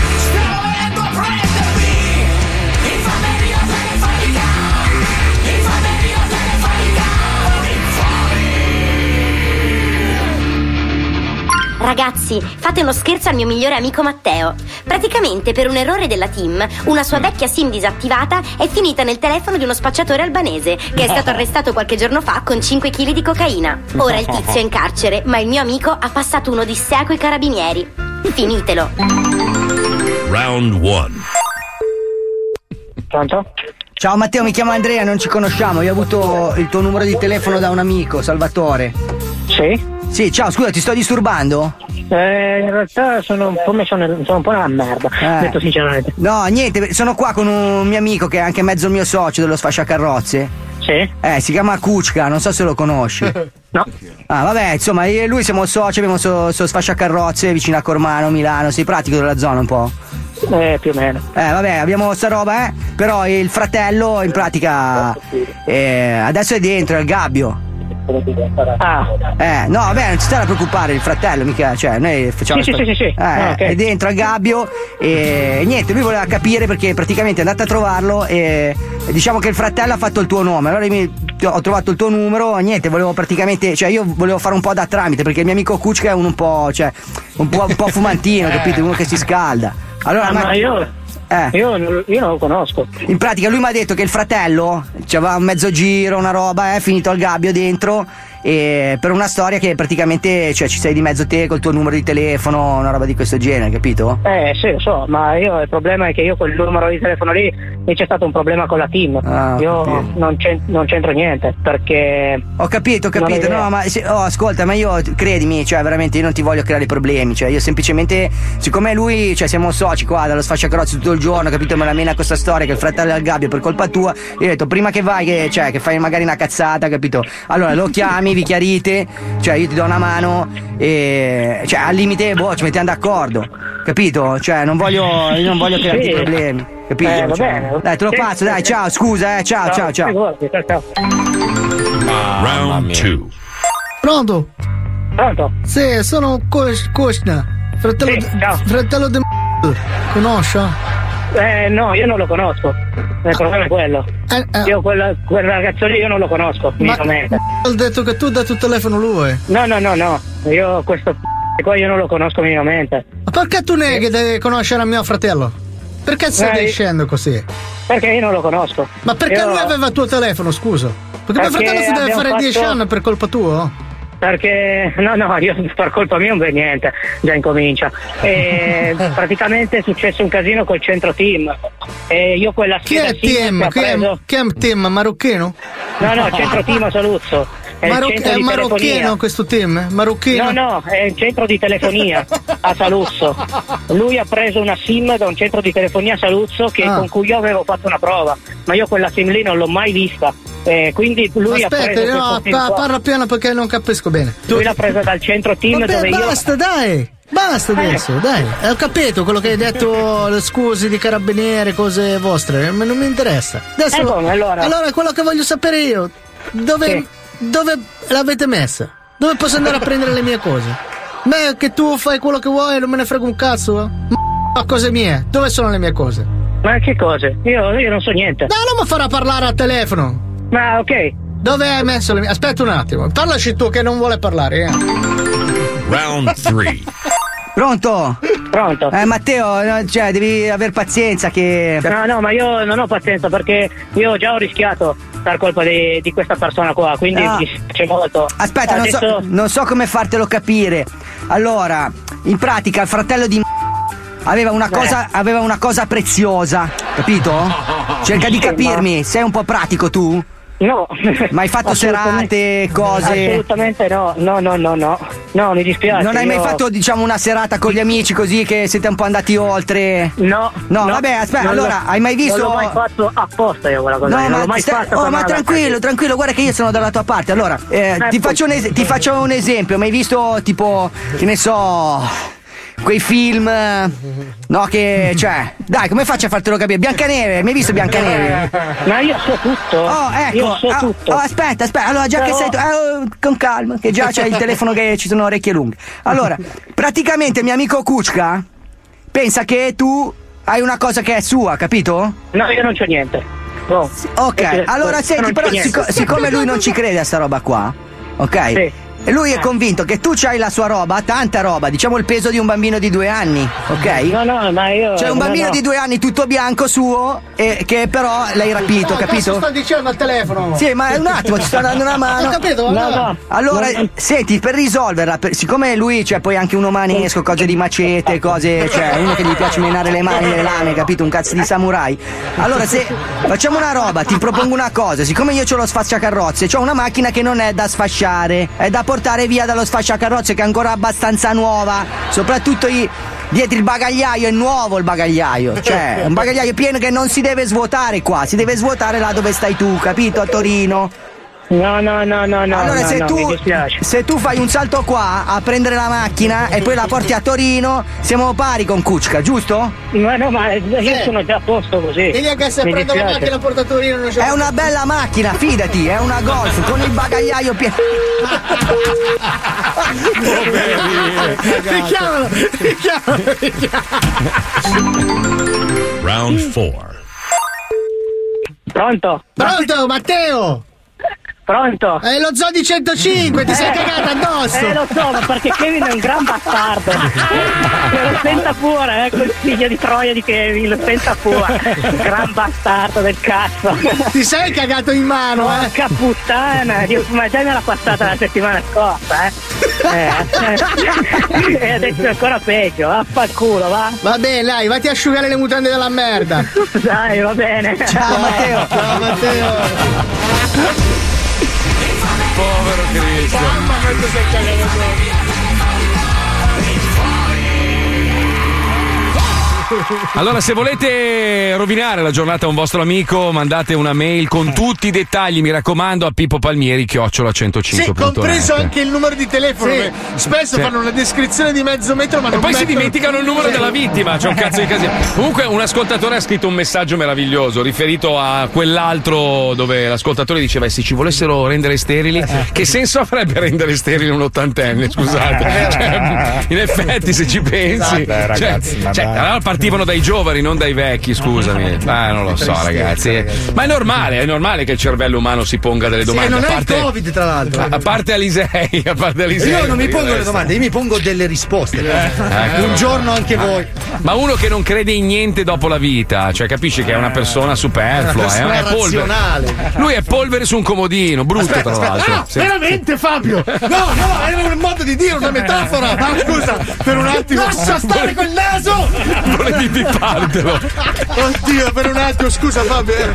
Ragazzi, fate uno scherzo al mio migliore amico Matteo. Praticamente, per un errore della team, una sua vecchia SIM disattivata è finita nel telefono di uno spacciatore albanese che è stato <laughs> arrestato qualche giorno fa con 5 kg di cocaina. Ora il tizio è in carcere, ma il mio amico ha passato uno dissea coi carabinieri. Finitelo. Round 1. Pronto? Ciao Matteo, mi chiamo Andrea, non ci conosciamo. Io ho avuto il tuo numero di telefono da un amico, Salvatore. Sì? Sì, ciao, scusa, ti sto disturbando? Eh, in realtà sono un po' messo nel- sono un po' una merda, detto sinceramente. No, niente, sono qua con un mio amico che è anche mezzo mio socio dello sfasciacarrozze. Sì? Eh, si chiama Kuchka, non so se lo conosci. <laughs> No. Ah, vabbè, insomma, io e lui siamo soci, abbiamo sto so sfasciacarrozze vicino a Cormano, Milano. Sei pratico della zona un po'? Eh, più o meno. Eh, vabbè, abbiamo sta roba, eh. Però il fratello, in pratica, eh, adesso è dentro, è il gabbio. Ah. Eh, no, vabbè, non ci sta da preoccupare, il fratello, mica, cioè, noi facciamo. Sì, sì, sì, sì, sì. Eh, Ah, ok. è dentro al gabbio e niente, lui voleva capire perché praticamente è andato a trovarlo e diciamo che il fratello ha fatto il tuo nome. Allora mi- ho trovato il tuo numero, e niente, volevo praticamente, cioè io volevo fare un po' da tramite perché il mio amico Kuchka è uno un po', cioè, un po', un po' fumantino, <laughs> capito? Uno che si scalda. Allora, Ah, ma io- eh. Io, non- io non lo conosco. In pratica lui mi ha detto che il fratello c'aveva un mezzo giro, una roba, è finito al gabbio dentro. E per una storia che praticamente cioè, ci sei di mezzo te col tuo numero di telefono, una roba di questo genere, capito? Eh sì, lo so, ma io il problema è che io quel numero di telefono lì c'è stato un problema con la team. Ah, io non, c'en- non c'entro niente perché. Ho capito, ho capito. No, ma se- oh, ascolta, ma io credimi, cioè veramente io non ti voglio creare problemi. Cioè, io semplicemente, siccome lui, cioè, siamo soci qua dallo sfasciacarrozzi tutto il giorno, capito? Me la mena questa storia che il fratello è al gabbio per colpa tua. Io ho detto, prima che vai, che, cioè, che fai magari una cazzata, capito? Allora lo chiami, vi chiarite, cioè io ti do una mano e cioè al limite boh, ci mettiamo d'accordo. Capito? Cioè, non voglio, io non voglio crearti Sì. problemi. Capito? Eh, va Cioè, bene. dai, te lo Sì, passo, sì, dai, sì. ciao, scusa, eh, ciao, ciao, ciao. ciao, ciao. Round 2. Pronto? Pronto? Sì, sono Kos- Kosna, fratello, Sì, di- ciao. fratello di Conosci? Eh no, io non lo conosco. Il problema è quello. Io quel, quel ragazzo lì io non lo conosco, minimamente. Ho detto che tu dato il telefono lui. No, no, no, no. Io questo qua io non lo conosco minimamente. Ma perché tu neghi di conoscere mio fratello? Perché stai Eh, dicendo così? Perché io non lo conosco. Ma perché Io- lui aveva il tuo telefono, scusa? Perché mio fratello si deve fare 10 fatto- anni per colpa tua? Perché no, no, io per colpa mia non vedo niente, già incomincia. E <laughs> praticamente è successo un casino col centro team. E io quella Chi scheda è ha Chi è, preso- chi è Tim? Marocchino? No, no, centro team a Saluzzo. È Maroc- è marocchino questo Tim? Marocchino? No, no, è il centro di telefonia a Saluzzo. Lui ha preso una SIM da un centro di telefonia a Saluzzo che- Ah. con cui io avevo fatto una prova, ma io quella SIM lì non l'ho mai vista. Eh, quindi lui ha Aspetta, preso no, pa- parla piano perché non capisco bene. Lui l'ha presa dal centro team Vabbè, dove io basta, dai! Basta Eh. adesso, dai. Eh, Ho capito quello che hai detto, le scuse di carabinieri, cose vostre, ma non mi interessa. Adesso, Eh, come, allora? quello che voglio sapere io, dove, dove l'avete messa? Dove posso andare a prendere le mie cose? Me che tu fai quello che vuoi, non me ne frega un cazzo? eh? Ma cose mie, dove sono le mie cose? Ma che cose? Io, io non so niente. No, non mi farà parlare al telefono. Ma ok. Dove hai messo le mie? Aspetta un attimo, parlaci tu che non vuole parlare, eh. Round 3. Pronto? Pronto. Eh, Matteo, cioè, devi aver pazienza che. No, no, ma io non ho pazienza perché io già ho rischiato per colpa di, di questa persona qua, quindi No. mi dispiace molto. Aspetta, non so, Adesso- non so come fartelo capire. Allora, in pratica, il fratello di. Aveva una, Eh. cosa, aveva una cosa preziosa, capito? <laughs> Cerca di capirmi, sei un po' pratico tu? No. Ma hai fatto serate, cose. Assolutamente no, no, no, no, no. No, mi dispiace. Non hai mai io- fatto, diciamo, una serata con gli amici così che siete un po' andati oltre? No. No, vabbè, aspetta, allora, hai mai visto. Non l'ho mai fatto apposta io quella cosa. non l'ho mai fatta oh, ma tranquillo, tranquillo, guarda che io sono dalla tua parte. Allora, eh, ti, faccio un es- ti faccio un esempio. Mai visto tipo, che ne so. Quei film, no? Che, cioè, dai, come faccio a fartelo capire? Biancaneve, hai mai visto Biancaneve? Ma io so tutto. Oh, ecco. Io so ah, tutto. oh, aspetta, aspetta. Allora, già che Però- sei tu, eh, con calma, che già c'è il <laughs> telefono che ci sono orecchie lunghe. Allora, praticamente mio amico Kuchka pensa che tu hai una cosa che è sua, capito? No, io non c'ho niente. No. Ok, Eh, allora non senti, però niente. sic- siccome lui non ci crede a sta roba qua, ok? Sì. E lui è convinto che tu c'hai la sua roba, tanta roba, diciamo il peso di un bambino di due anni, ok? No, no, ma io. C'è un no, bambino no. di due anni tutto bianco suo e che però l'hai rapito, cazzo capito? sto dicendo al telefono? Sì, ma un attimo, ti sto dando una <laughs> mano. Ho capito, No, allora. no. Allora, No, no. senti, per risolverla, per- siccome lui c'è poi anche un umanesco, cose di macete, cose, cioè uno che gli piace menare le mani nelle lame, capito? Un cazzo di samurai. Allora, se facciamo una roba, ti propongo una cosa, siccome io ho lo sfasciacarrozze, ho una macchina che non è da sfasciare, è da portare via dallo sfasciacarrozze che è ancora abbastanza nuova, soprattutto i- Dietro il bagagliaio è nuovo il bagagliaio, cioè <laughs> un bagagliaio pieno che non si deve svuotare qua, si deve svuotare là dove stai tu, capito? A Torino. No, no, no, no, no. Allora, no, se, no, tu, se tu fai un salto qua a prendere la macchina e poi la porti a Torino, siamo pari con Kuczka, giusto? Ma no, ma io sono già a posto così. Digli che se Mi prendo la dispiace. macchina porta a Torino non c'è È una bella macchina, fidati, è una golf con il bagagliaio pieno. Richiamalo, richiamalo, richiamalo. Round 4. Pronto? Pronto, Matteo? Pronto? È lo Zodi 105, ti sei Eh, cagato addosso. Eh, lo so, ma perché Kevin è un gran bastardo. Lo senta pure, eh, quel figlio di troia di Kevin, lo senta pure. Gran bastardo del cazzo. Ti sei cagato in mano, eh? Porca puttana, Dio, ma già me l'ha passata la settimana scorsa, eh. Eh, eh. E adesso è ancora peggio, vaffanculo, va. Va bene, dai, vatti a asciugare le mutande della merda. Dai, va bene. Ciao Matteo. Ciao Matteo. Povero Cristo. Mamma quanto sei cagato. Allora, se volete rovinare la giornata a un vostro amico, mandate una mail con tutti i dettagli, mi raccomando, a Pippo Palmieri, chiocciola 105. Sì, compreso anche il numero di telefono. Sì. Spesso Sì. fanno una descrizione di mezzo metro, ma E non poi si mettono- dimenticano il numero Sì. della vittima, c'è un cazzo di casino. Comunque, un ascoltatore ha scritto un messaggio meraviglioso riferito a quell'altro dove l'ascoltatore diceva: "Eh, se ci volessero rendere sterili, che senso avrebbe rendere sterili un ottantenne? Scusate, <laughs> Cioè, in effetti, se ci pensi, Dai, ragazzi, cioè, ma cioè, allora, a parte partivano dai giovani, non dai vecchi, scusami. Eh, <laughs> non lo so, ragazzi. Ma è normale, è normale che il cervello umano si ponga delle Sì, domande. non a è parte, il Covid, tra l'altro. a parte Alisei, a parte Alisei. Io non mi pongo le domande, io mi pongo delle risposte. ecco. Un giorno anche voi. Ma uno che non crede in niente dopo la vita, cioè capisci che è una persona superflua, Una persona è, è polvere. razionale. Lui è polvere su un comodino, brutto Aspetta, tra l'altro. Ah, Sì. veramente Fabio? No, no, era un modo di dire, una metafora. Ma scusa, per un attimo. Lascia stare quel naso! <laughs> Volevi pippartelo. Oddio, per un attimo, scusa Fabio.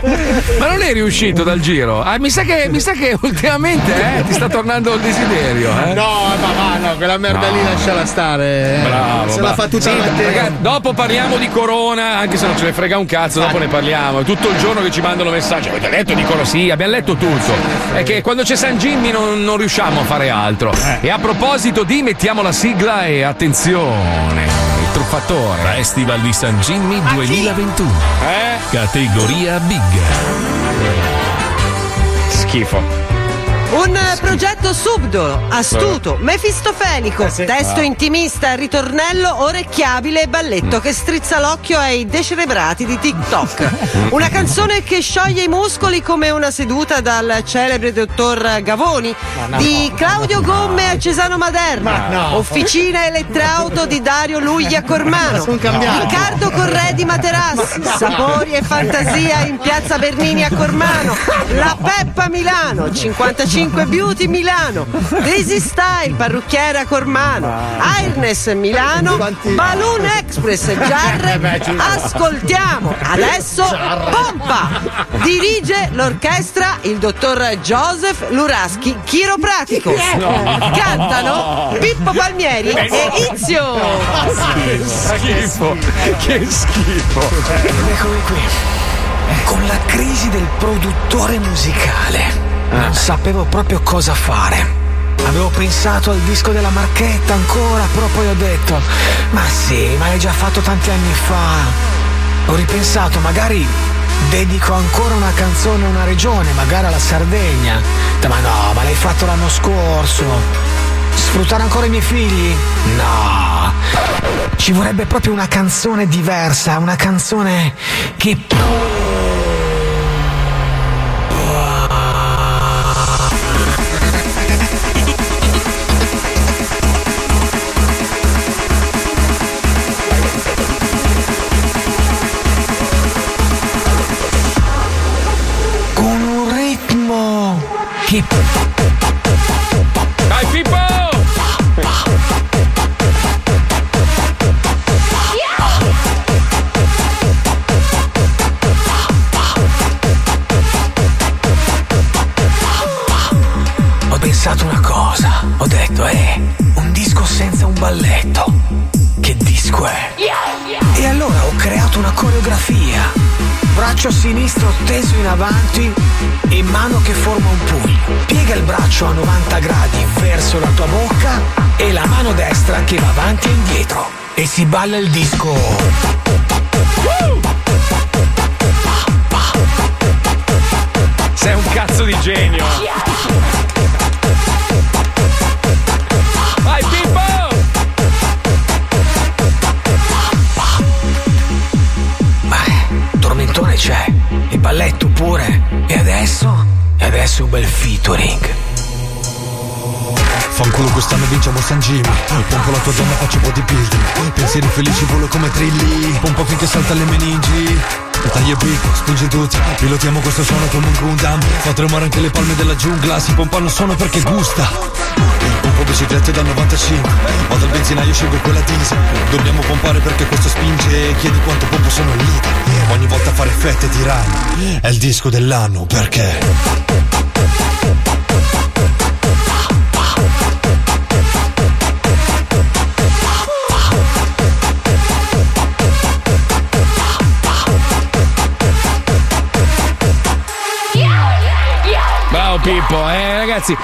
Ma non eri uscito dal giro? Ah, mi, sa che, mi sa che ultimamente eh, ti sta tornando il desiderio. Eh? No, ma va, no, quella merda lì lasciala stare. eh. Bravo, Se bravo. la fa tutta Sì, la ragazzi, dopo parliamo di Corona, anche se non ce ne frega un cazzo, dopo ne parliamo. È tutto il giorno che ci mandano messaggi. Avete letto di Corona? Sì, abbiamo letto tutto. È che quando c'è San Jimmy non, non riusciamo a fare altro. E a proposito di mettiamo la sigla e attenzione, il truffatore. Festival di San Jimmy 2021. Eh? Categoria Big. Schifo. Un progetto subdolo, astuto, mefistofelico, testo intimista, ritornello orecchiabile e balletto che strizza l'occhio ai decerebrati di TikTok. <laughs> Una canzone che scioglie i muscoli come una seduta dal celebre dottor Gavoni, di Claudio Gomme a Cesano Maderna. Officina Elettrauto di Dario Luglia Cormano. Riccardo Corredi Materassi, Sapori e Fantasia in piazza Bernini a Cormano, La Peppa Milano, <laughs> 55 Beauty Milano, Daisy Style parrucchiera Cormano, Airness Milano, Balloon Express Giarre. Ascoltiamo adesso Pompa! Dirige l'orchestra il dottor Joseph Luraschi, chiropratico. No. Cantano Pippo Palmieri e Izio. Che schifo, che schifo. Eccomi qui. Con la crisi del produttore musicale. Non sapevo proprio cosa fare. Avevo pensato al disco della marchetta ancora, però poi ho detto, ma sì, ma l'hai già fatto tanti anni fa. Ho ripensato, magari dedico ancora una canzone a una regione, magari alla Sardegna. Ma no, ma l'hai fatto l'anno scorso. Sfruttare ancora i miei figli? No. Ci vorrebbe proprio una canzone diversa, una canzone che balla il disco. Sei un cazzo di genio. Vai Pippo! Tormentone c'è, il balletto pure. E adesso? E adesso un bel featuring. Fanculo quest'anno vinciamo San Jimmy Pompo la tua donna faccio bodybuilding Pensieri felici volo come trilli. Pompo finché salta le meningi. Taglia picco, spinge tutti Pilotiamo questo suono come un Gundam. Fa tremare anche le palme della giungla. Si pompano suono perché gusta. Pompo biciclette da 95 Vado al benzinaio scelgo quella diesel. Dobbiamo pompare perché questo spinge. Chiedi quanto pompo sono leader Ogni volta fare fette diranno È il disco dell'anno perché Pippo, eh ragazzi.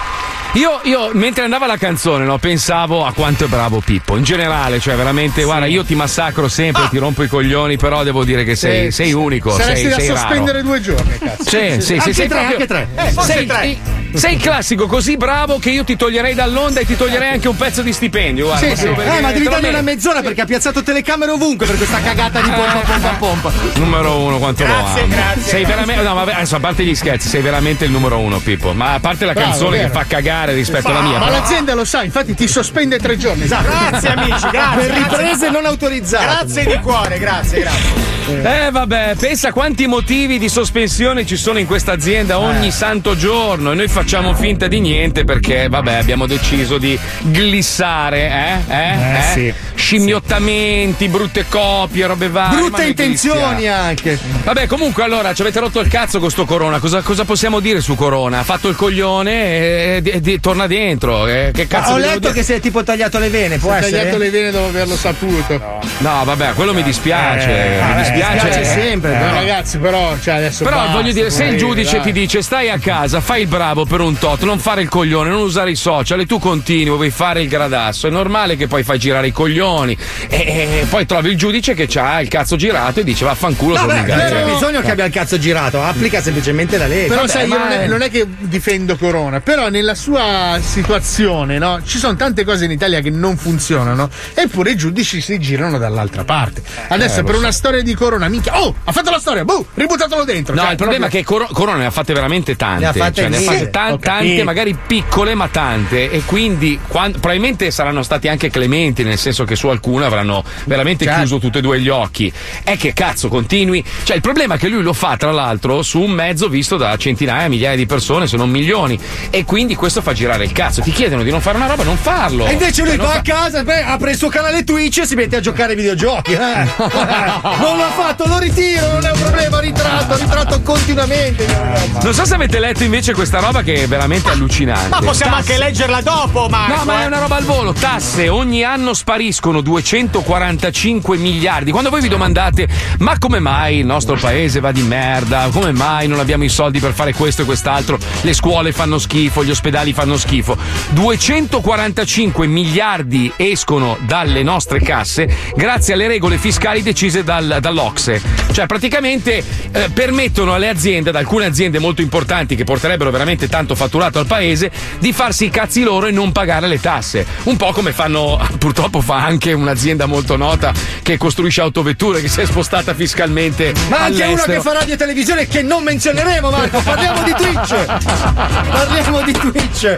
Io, io, mentre andava la canzone, no, pensavo a quanto è bravo Pippo. In generale, cioè veramente, guarda, io ti massacro sempre, ti rompo i coglioni, però devo dire che sei, Sì, sei sì. unico. Saresti sei, da sei raro. sospendere due giorni, cazzo. Sì, sì, sì, Anche sei tre, proprio- anche tre. Eh, sei tre. Sei il classico così bravo che io ti toglierei dall'onda e ti toglierei anche un pezzo di stipendio. Guarda, Sì, sì. Eh, ma devi dargli una mezz'ora perché ha piazzato telecamere ovunque per questa cagata di pompa, pompa, pompa. Numero uno, quanto Grazie, lo amo. grazie, Sei grazie. veramente. No, vabbè, adesso a parte gli scherzi, sei veramente il numero uno, Pippo. Ma a parte la Bravo, canzone che fa cagare rispetto alla mia. Ma però- l'azienda lo sa, infatti ti sospende tre giorni. Esatto. Grazie, amici, <laughs> grazie. Per riprese non autorizzate. Grazie di cuore, grazie, grazie. Eh vabbè, pensa quanti motivi di sospensione ci sono in questa azienda ogni santo giorno e noi facciamo finta di niente perché vabbè abbiamo deciso di glissare, eh? Eh? Eh, sì. Scimmiottamenti, brutte copie, robe varie. ma Brutte intenzioni glissiamo. anche. Vabbè, comunque allora ci avete rotto il cazzo con sto Corona. Cosa, cosa possiamo dire su Corona? Ha fatto il coglione e, e- e torna dentro. eh, che cazzo ho vi devo letto dire? che si è tipo tagliato le vene, può Si è essere? tagliato le vene dopo averlo saputo. No, vabbè, quello mi dispiace. Eh, mi eh, dispiace. dispiace sempre, Eh, però. no. ragazzi, però, cioè adesso Però basta, voglio dire, se il giudice dai. ti dice stai a casa, fai il bravo per un tot, non fare il coglione, non usare i social e tu continui, vuoi fare il gradasso, è normale che poi fai girare i coglioni e, e poi trovi il giudice che ha il cazzo girato e dice vaffanculo No, beh, non c'è bisogno che abbia il cazzo girato, applica semplicemente la legge. Però Vabbè, sai, io non è, non è che difendo Corona, però nella sua situazione, no? Ci sono tante cose in Italia che non funzionano, eppure i giudici si girano dall'altra parte. Adesso Eh, per lo una storia di Corona, minchia, oh, ha fatto la storia, boh, ributtatelo dentro. No, Cioè, il problema proprio- è che Cor- Corona ne ha fatte veramente tante. Ne ha fatte cioè, ne ha fatte tan- Ho tante, magari piccole, ma tante. E quindi quando- probabilmente saranno stati anche clementi, nel senso che su alcune avranno veramente Certo. chiuso tutti e due gli occhi. È che cazzo, continui. Cioè, il problema è che lui lo fa, tra l'altro, su un mezzo visto da centinaia, migliaia di persone, se non milioni. E quindi questo fa girare il cazzo. Ti chiedono di non fare una roba, non farlo. E invece lui Cioè, va fa- a casa, beh, apre il suo canale Twitch e si mette a giocare ai videogiochi. eh. <laughs> non l'ha fatto, lo ritiro, non è un problema, ritratto, ritratto continuamente. Non so se avete letto invece questa roba che è veramente allucinante. Ma possiamo Tasse- anche leggerla dopo, Marco. No, ma eh. è una roba al volo. Tasse, ogni anno spariscono 245 miliardi. Quando voi vi domandate, ma come mai il nostro paese va di merda? Come mai non abbiamo i soldi per fare questo e quest'altro? Le scuole fanno schifo, gli ospedali fanno schifo. 245 miliardi escono dalle nostre casse grazie alle regole fiscali decise dal- dall'Ocse. Cioè, praticamente eh, permettono alle aziende, ad alcune aziende molto importanti che porterebbero veramente tanto fatturato al paese, di farsi i cazzi loro e non pagare le tasse. Un po' come fanno, <laughs> purtroppo fa anche un'azienda molto nota che costruisce autovetture, che si è spostata fiscalmente. Ma anche uno all'estero. che fa radio e televisione che non menzioneremo, Marco. Parliamo di Twitch. Parliamo di Twitch.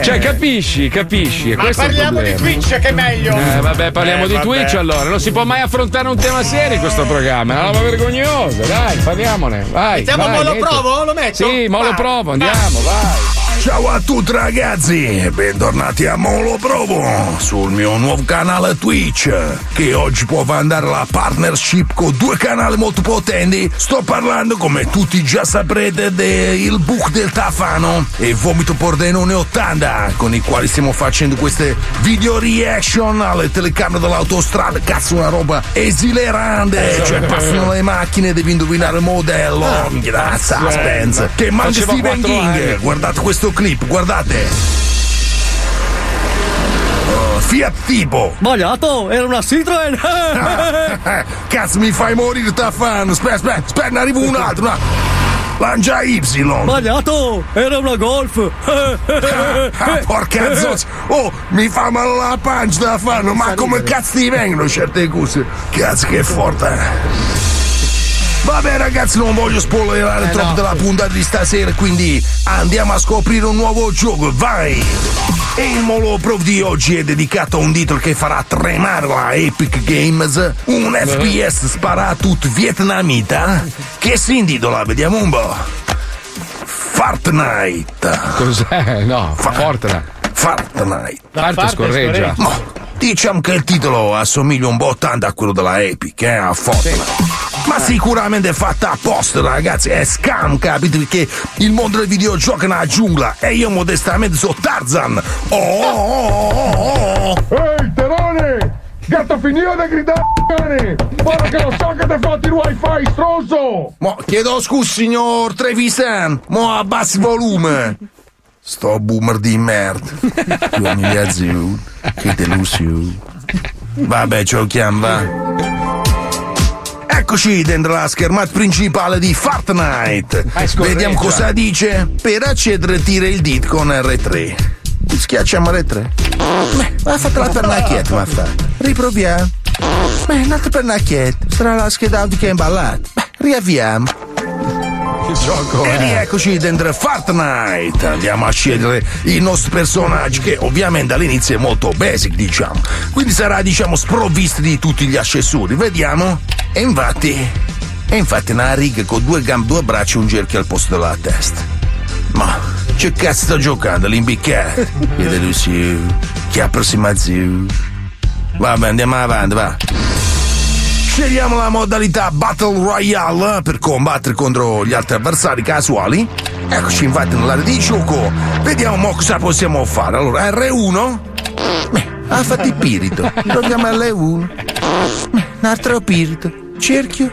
Cioè, capisci, capisci. Ma parliamo di. Twitch che è meglio. Eh, vabbè, parliamo Eh, di vabbè. Twitch allora. Non si può mai affrontare un tema serio in questo programma. È una roba vergognosa. Dai, parliamone. Vai. Mettiamo vai, Molo metti. Provo? Lo metto? Sì, Molo Vai. Provo, andiamo, vai. Ciao a tutti ragazzi, bentornati a Molo Provo sul mio nuovo canale Twitch che oggi può andare la partnership con due canali molto potenti. Sto parlando come tutti già saprete del book del Tafano e Vomito Pordenone 80 con i quali stiamo facendo queste video reaction alle telecamere dell'autostrada. Cazzo una roba esilerante, cioè passano le macchine devi indovinare il modello. Minchia, da suspense. Che mangia quattro King. anni. Guardate questo clip, guardate. Oh, Fiat tipo. Sbagliato, era una Citroen. <laughs> Cazzo, mi fai morire da fan. Aspetta, aspetta, aspetta, ne arrivo un altro. Una... Lancia Y. Sbagliato, era una Golf. Ah, <laughs> porca zozza. Oh, mi fa male la pancia da fanno. Ma come cazzo ti vengono certe cose? Cazzo che forte. Vabbè ragazzi, non voglio spoilerare troppo della puntata di stasera, quindi andiamo a scoprire un nuovo gioco, vai! E il Molo Pro di oggi è dedicato a un titolo che farà tremare la Epic Games, un FPS sparatutto vietnamita, che si intitola, vediamo un po', Fortnite. Cos'è? No, Fortnite. Fortnite. Parte scorreggia. Diciamo che il titolo assomiglia un po' tanto a quello della Epic, eh, a Fortnite. Ma sicuramente è fatta apposta, ragazzi. È scam, capito? Perché il mondo del videogioco è una giungla e io modestamente sono Tarzan. Oh, oh, oh, oh, oh. Ehi, Terone! Gatto finito di gridare! Guarda che lo so che ti hai fatto il wifi, stronzo! Mo, chiedo scusa, signor Trevisan. Mo abbassi il volume. Sto boomer di merda. Tu mi zio. Che delusione. Vabbè, ce lo chiamo, va. Eccoci dentro la schermata principale di Fortnite. Vediamo cosa dice. Per accedere tira il dit con R3. Schiacciamo R3. Beh, ha fatto la pernacchietta, ma fa. Riproviamo. Beh, un'altra pernacchietta. Sarà la scheda che è imballata. Beh, riavviamo. Che gioco E rieccoci dentro Fortnite. Andiamo a scegliere i nostri personaggi, che ovviamente all'inizio è molto basic, diciamo. Quindi sarà, diciamo, sprovvisto di tutti gli accessori. Vediamo. E infatti. E infatti una riga con due gambe, due braccia e un cerchio al posto della testa. Ma che cazzo sta giocando? L'imbiccato? <laughs> Chiede Lucio. Che approssimazione. Vabbè, andiamo avanti, va. Scegliamo la modalità Battle Royale per combattere contro gli altri avversari casuali. Eccoci infatti nell'area di gioco. Vediamo mo cosa possiamo fare. Allora, R1. Beh, ha fatto il pirito. Proviamo L1. Beh, un altro pirito. Cerchio.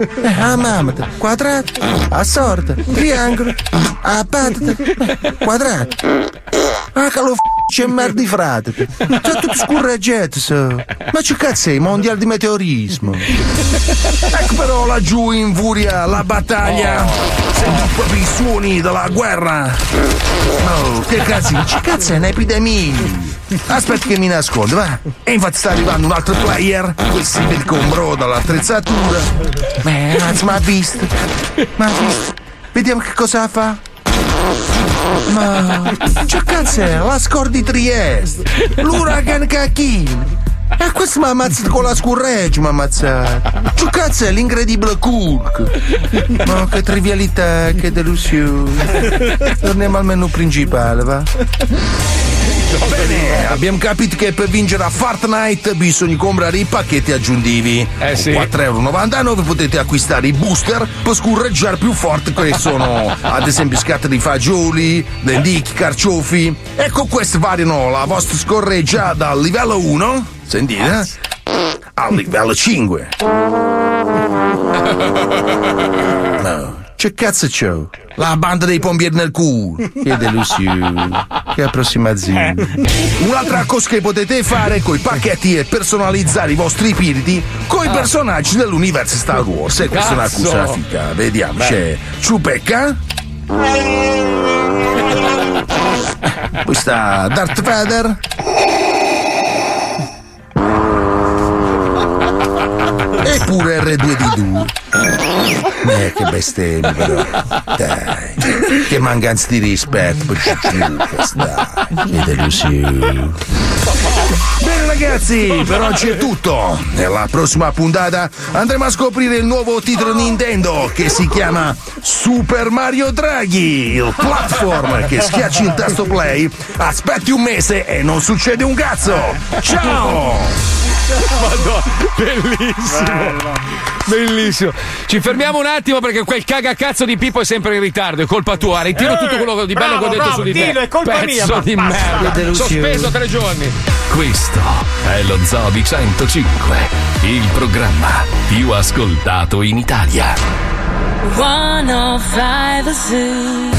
<laughs> A mamata. Quadrato. A sorta. Triangolo. A patata. Quadrato. Ah, che c'è merda di frate. Sono tutti scurreggetti, so. Ma che cazzo è? Mondiale di meteorismo. Ecco però laggiù in furia la battaglia. Senti proprio i suoni della guerra. Oh, che cazzo? Che cazzo è un'epidemia? Aspetta che mi nascondo, va. E infatti sta arrivando un altro player. Questo si vede con bro dall'attrezzatura. Beh, ragazzi, ma ha visto? Ma ha visto? Vediamo che cosa fa. Ma che cazzo è? La score di Trieste! L'Uragan Cacchini! E questo mi ha ammazzato con la scurreggia, mi ha ammazzato! Che cazzo è l'incredibile Cook? Ma che trivialità, che delusione! Torniamo al menu principale, va? Bene, abbiamo capito che per vincere a Fortnite bisogna comprare i pacchetti aggiuntivi. Eh sì. 4,99€ potete acquistare i booster per scurreggiare più forte che sono <laughs> ad esempio scatte di fagioli, lenticchie, carciofi. E con questi variano la vostra scorreggia dal livello 1, sentite, al livello 5. <laughs> No. Che cazzo c'ho? La banda dei pompieri nel culo. Che delusione. Che approssimazione. Un'altra cosa che potete fare con i pacchetti è personalizzare i vostri piriti con i Ah. personaggi dell'universo Star Wars. E questa è una cosa fica. Vediamo, c'è Ciupecca. Poi sta Darth Vader. Eppure R2D2. Eh, che bestemmia però. Dai. Che mancanza di rispetto per Ciucciucas, dai. Che delusione. Bene ragazzi, per oggi è tutto. Nella prossima puntata andremo a scoprire il nuovo titolo Nintendo che si chiama Super Mario Draghi, il platform che schiacci il tasto play, aspetti un mese e non succede un cazzo. Ciao! Madonna, bellissimo. Bellissimo. Ci fermiamo un attimo perché quel cagacazzo di Pippo è sempre in ritardo, è colpa tua. Ritiro Eh, tutto quello di bello bravo, che ho detto bravo, su di te. dillo, è colpa Pezzo mia, ma di merda. Sospeso tre giorni. Questo è lo Zobi 105, il programma più ascoltato in Italia. 105 Zoo.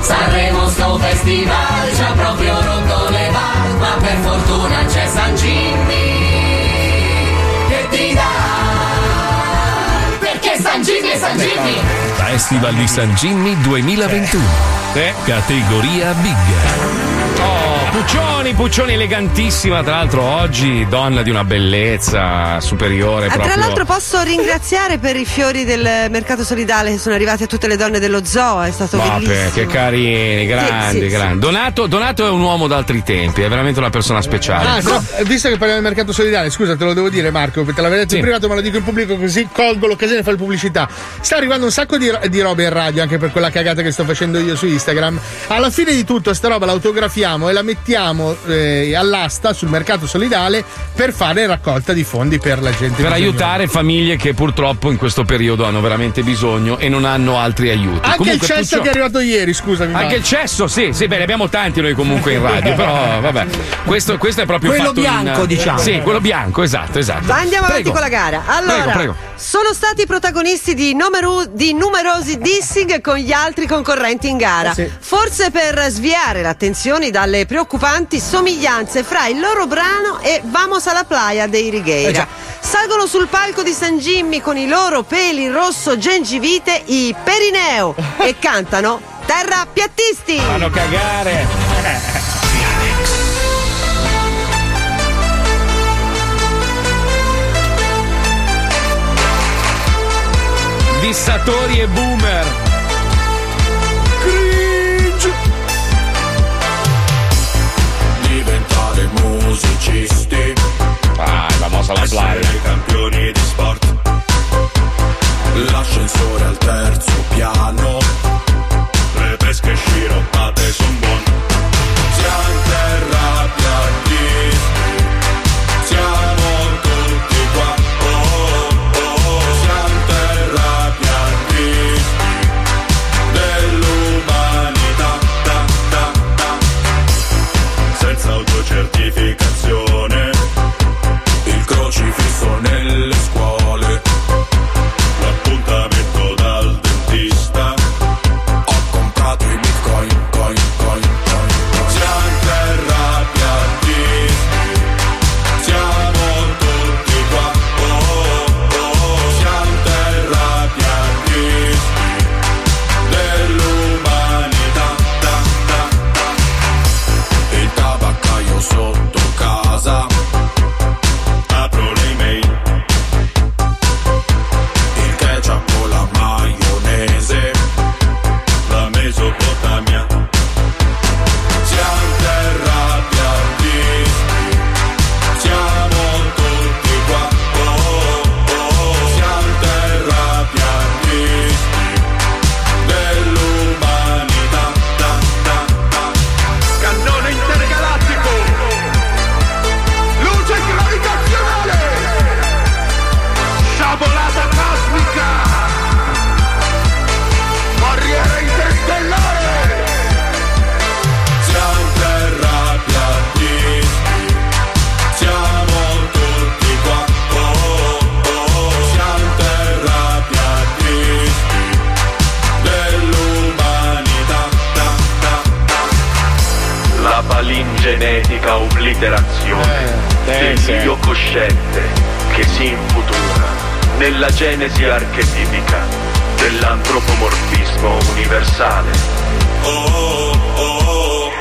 Sanremo sto festival ci ha proprio rotto le balle, ma per fortuna c'è San Jimmy San Jimmy San Jimmy. Festival di San Jimmy 2021. Categoria Big. Puccioni, Puccioni elegantissima, tra l'altro oggi donna di una bellezza superiore Ah, proprio. tra l'altro posso ringraziare per i fiori del mercato solidale che sono arrivati a tutte le donne dello zoo, è stato Vabbè, bellissimo. che carini, grandi, sì, sì. grandi. Donato, Donato è un uomo d'altri tempi, è veramente una persona speciale. Ah, no, visto che parliamo del mercato solidale, scusa, te lo devo dire, Marco, te l'avevo detto Sì. in privato, ma lo dico in pubblico così colgo l'occasione di fare pubblicità. Sta arrivando un sacco di, di robe in radio, anche per quella cagata che sto facendo io su Instagram. Alla fine di tutto, sta roba l'autografiamo e la mettiamo eh, all'asta sul mercato solidale per fare raccolta di fondi per la gente. per bisognosa. aiutare famiglie che purtroppo in questo periodo hanno veramente bisogno e non hanno altri aiuti. Anche Comunque, il cesso Puccio- che è arrivato ieri, scusami. Anche il cesso, sì, sì, beh, ne abbiamo tanti noi comunque in radio, però vabbè. Questo, questo è proprio Quello fatto bianco, in- diciamo. Sì, quello bianco, esatto, esatto. Ma andiamo avanti Prego. con la gara. Allora, Prego, prego. sono stati protagonisti di, numeru- di numerosi dissing con gli altri concorrenti in gara. Forse per sviare l'attenzione dalle preoccupanti somiglianze fra il loro brano e Vamos alla playa dei Righeira. salgono sul palco di San Jimmy con i loro peli rosso gengivite, i Perineo, <laughs> e cantano Terra Piattisti. Fanno cagare. Dissatori e boomer. Musicisti. Vai, vamos alla playa. Essere campioni di sport. L'ascensore al terzo piano. Le pesche sciroppate son genesi archetipica dell'antropomorfismo universale.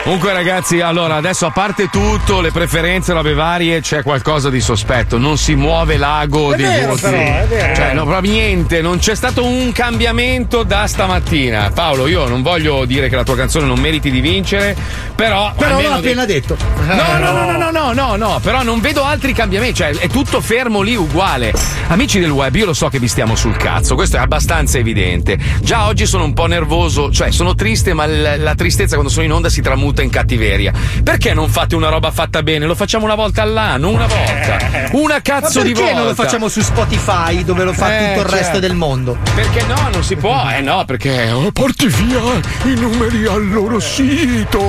Comunque ragazzi, allora adesso a parte tutto, le preferenze, robe varie, c'è qualcosa di sospetto. Non si muove l'ago È dei vero, voti. però, è vero. Cioè, no, proprio niente, non c'è stato un cambiamento da stamattina. Paolo, io non voglio dire che la tua canzone non meriti di vincere, però. Però l'ho appena detto. No, no, no, no, no, no, no, no, però non vedo altri cambiamenti, cioè è tutto fermo lì uguale. Amici del web, io lo so che vi stiamo sul cazzo, questo è abbastanza evidente. Già oggi sono un po' nervoso, cioè sono triste, ma l- la tristezza quando sono in onda si tramuta in cattiveria. Perché non fate una roba fatta bene? Lo facciamo una volta all'anno, una volta. <laughs> Una cazzo di perché volta. non lo facciamo su Spotify dove lo fa Eh, tutto il resto certo. del mondo? Perché no, non si può, eh no, perché oh, porti via i numeri al loro sito.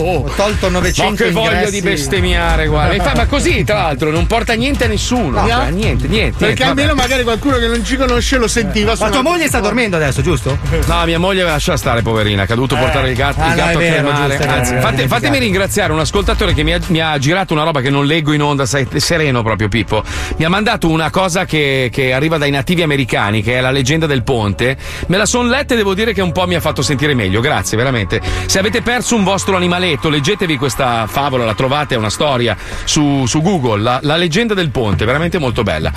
Ho tolto 900 Ma che voglia ingressi. di bestemmiare, guarda. E fa- ma così, tra l'altro, non porta niente a nessuno. No. cioè, niente, niente. Perché niente, almeno vabbè. magari qualcuno che non ci conosce lo sentiva. Ma tua moglie sta dormendo adesso, giusto? No, mia moglie lascia stare, poverina, che ha dovuto Eh. portare il gatto, Ah, il no, gatto è a vero, cremare. giusto, Anzi, vero, fate- fatemi ringraziare un ascoltatore che mi ha, mi ha girato una roba che non leggo in onda, sai, sereno proprio Pippo. Mi ha mandato una cosa che, che arriva dai nativi americani, che è la leggenda del ponte. Me la son letta e devo dire che un po' mi ha fatto sentire meglio. Grazie, veramente. Se avete perso un vostro animaletto, leggetevi questa favola, la trovate, è una storia su, su Google. La, la leggenda del ponte, veramente molto bella.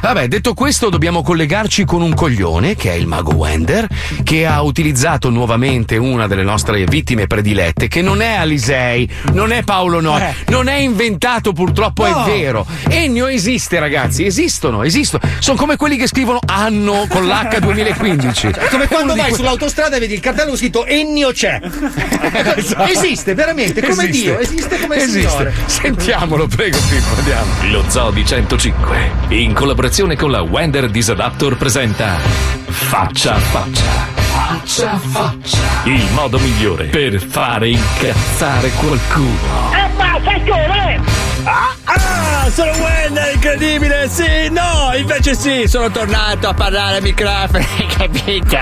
Vabbè, detto questo, dobbiamo collegarci con un coglione, che è il mago Wender, che ha utilizzato nuovamente una delle nostre vittime predilette, che non è Alisei, non è Paolo Noi, Eh. non è inventato purtroppo, No. è vero. Ennio esiste, ragazzi, esistono, esistono. Sono come quelli che scrivono anno con l'H <laughs> 2015. È come quando vai que- sull'autostrada e vedi il cartello scritto Ennio c'è. <laughs> Esiste, veramente, come Esiste. Dio, esiste come Esiste. Signore. Sentiamolo, prego, Pippo, andiamo. Lo Zoo di 105, in collaborazione con la Wender Disadaptor, presenta Faccia a Faccia. Faccia a Faccia. Il modo migliore per fare incazzare qualcuno. E scusa! Ah, ah, sono Wender, incredibile! Sì, no, invece sì, sono tornato a parlare ai microfoni, <laughs> capite?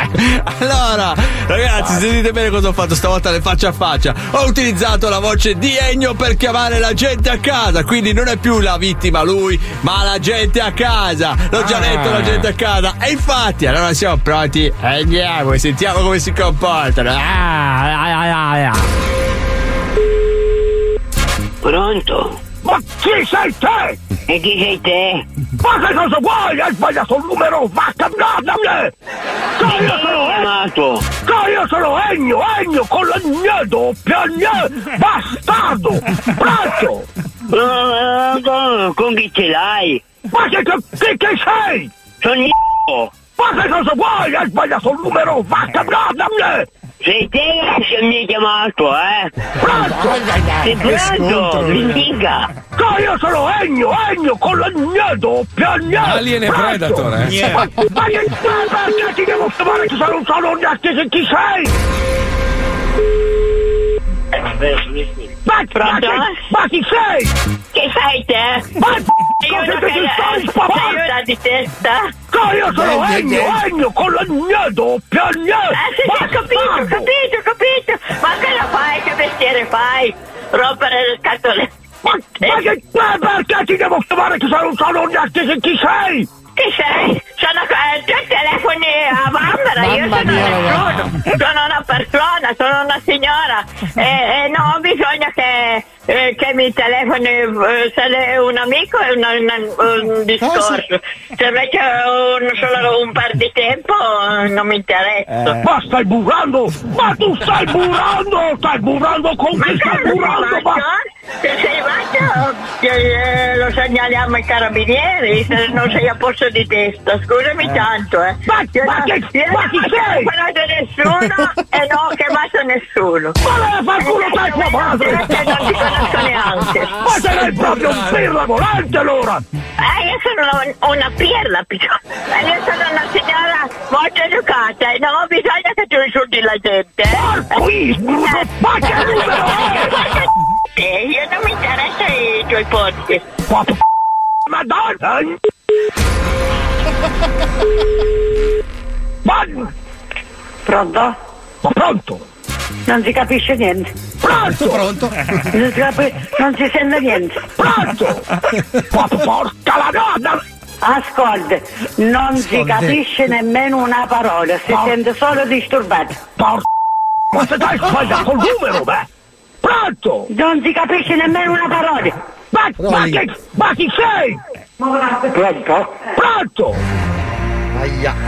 Allora, ragazzi, sentite bene cosa ho fatto stavolta le faccia a faccia. Ho utilizzato la voce di Ennio per chiamare la gente a casa, quindi non è più la vittima lui, ma la gente a casa. L'ho già Ah. detto, la gente a casa. E infatti, allora siamo pronti, andiamo e sentiamo come si comportano. Ah, ah, ah, ah, ah. Pronto? Ma chi sei te? E chi sei te? Ma che cosa vuoi? Hai sbagliato il numero, vacca guardami! Io sono! Che io sono Ennio, Ennio con la doppia gne! Bastardo! Braccio! con, con chi ce l'hai? Ma che, che, che, che sei? Sono io! Ma che cosa vuoi? Hai sbagliato il numero, vacca guardami! Sei te che mi hai chiamato, eh? Pronto? Sei pronto? Mi dica! Che io sono Ennio, Ennio con la gne doppia gne! Alien e Pronto? Predator, eh? Ma, ma che perché ti devo chiamare che sono neanche se chi sei? Ma, ma, che, ma chi sei? Chi sei te? Ma cosa che ti stai spavando? di testa? Che io sono Ennio, Ennio con la gne doppia gne! Eh, sì, sì, ho capito, ho capito, ho capito. Ma che lo fai? Che mestiere fai? Rompere le scatole. Ma, ma che ma perché ti devo chiamare che se non sono neanche se chi sei? Chi sei? Sono eh, due telefoni a bambera, io Mamma sono mia, nessuno, sono una persona, sono una signora e, e eh, che telefoni eh, se è un amico è una- una- un discorso, se invece un, solo un per di tempo eh, non mi interessa. Ma stai burlando? Ma tu stai burlando? Stai burlando con chi stai burlando? Ma... Se sei matto eh, lo segnaliamo ai carabinieri se non sei a posto di testa, scusami tanto eh. Ma, Io ma non- che- ma non chi ho sei? telefonato nessuno e non ho chiamato nessuno. Ma vai a far culo te tua madre! Che non ti conosco neanche. Ma sei proprio un pirla volante allora! Eh, io sono una, pirla, picco- eh, io sono una signora molto educata e non ho bisogno che tu insulti la gente. Eh. qui, <laughs> ma che numero è? Eh, Io non mi interessa i tuoi posti. Madonna! <laughs> Ma... Pronto? Ma pronto? Non si capisce niente. Pronto? <laughs> Pronto? Non si, capi- non si sente niente. Pronto? Ma porca la donna! Ascolta, non si Ascolta. capisce nemmeno una parola, si sente solo disturbato. Porca... Ma se dai sbagliato il numero, beh! Pronto? Non si capisce nemmeno una parola. Ma, ma che... Ma chi sei? Pronto? Pronto?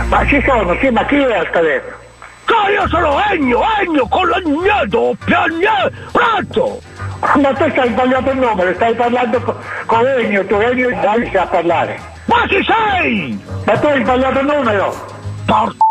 Ma ci sono, sì, ma chi è al telefono? Che io sono Ennio, Ennio con la gne doppia gne! Pronto? Ma tu stai sbagliato il numero, stai parlando co- con Ennio, tu Ennio non sa parlare. Ma chi sei? Ma tu hai sbagliato il numero! Porca...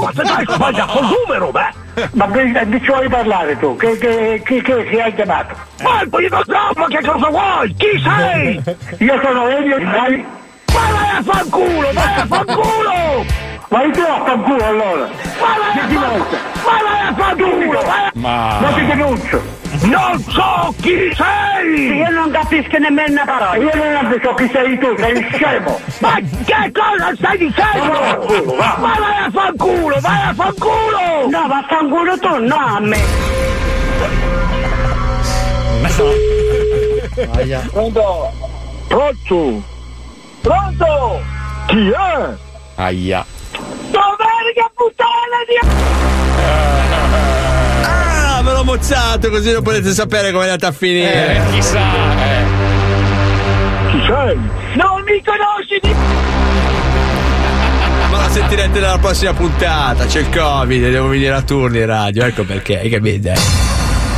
Ma se dai sbagliato il numero, beh! Ma che- di chi vuoi parlare tu? Che, che, chi, chi si hai chiamato? Ma il ma che cosa vuoi? Chi sei? Io sono Ennio, sai? Ma vai a fanculo, vai a fanculo! Vai tu a fanculo allora! Ma vai a fanculo! Ma vai a fanculo! Ma... Non ti denuncio! Non so chi sei! Io non capisco nemmeno una parola! Io non so chi sei tu, sei scemo! Ma che cosa stai dicendo? Va. Ma vai a fanculo, vai a fanculo! No, vaffanculo tu, no a me! Pronto? Pronto? Pronto? Chi è? Aia. Domenica puttana di... <laughs> L'ho mozzato così non potete sapere come è andata a finire. Eh, chissà, eh. Chi sei? Non mi conosci di... Ma la sentirete nella prossima puntata. C'è il Covid, devo venire a turni in radio. Ecco perché, hai capito?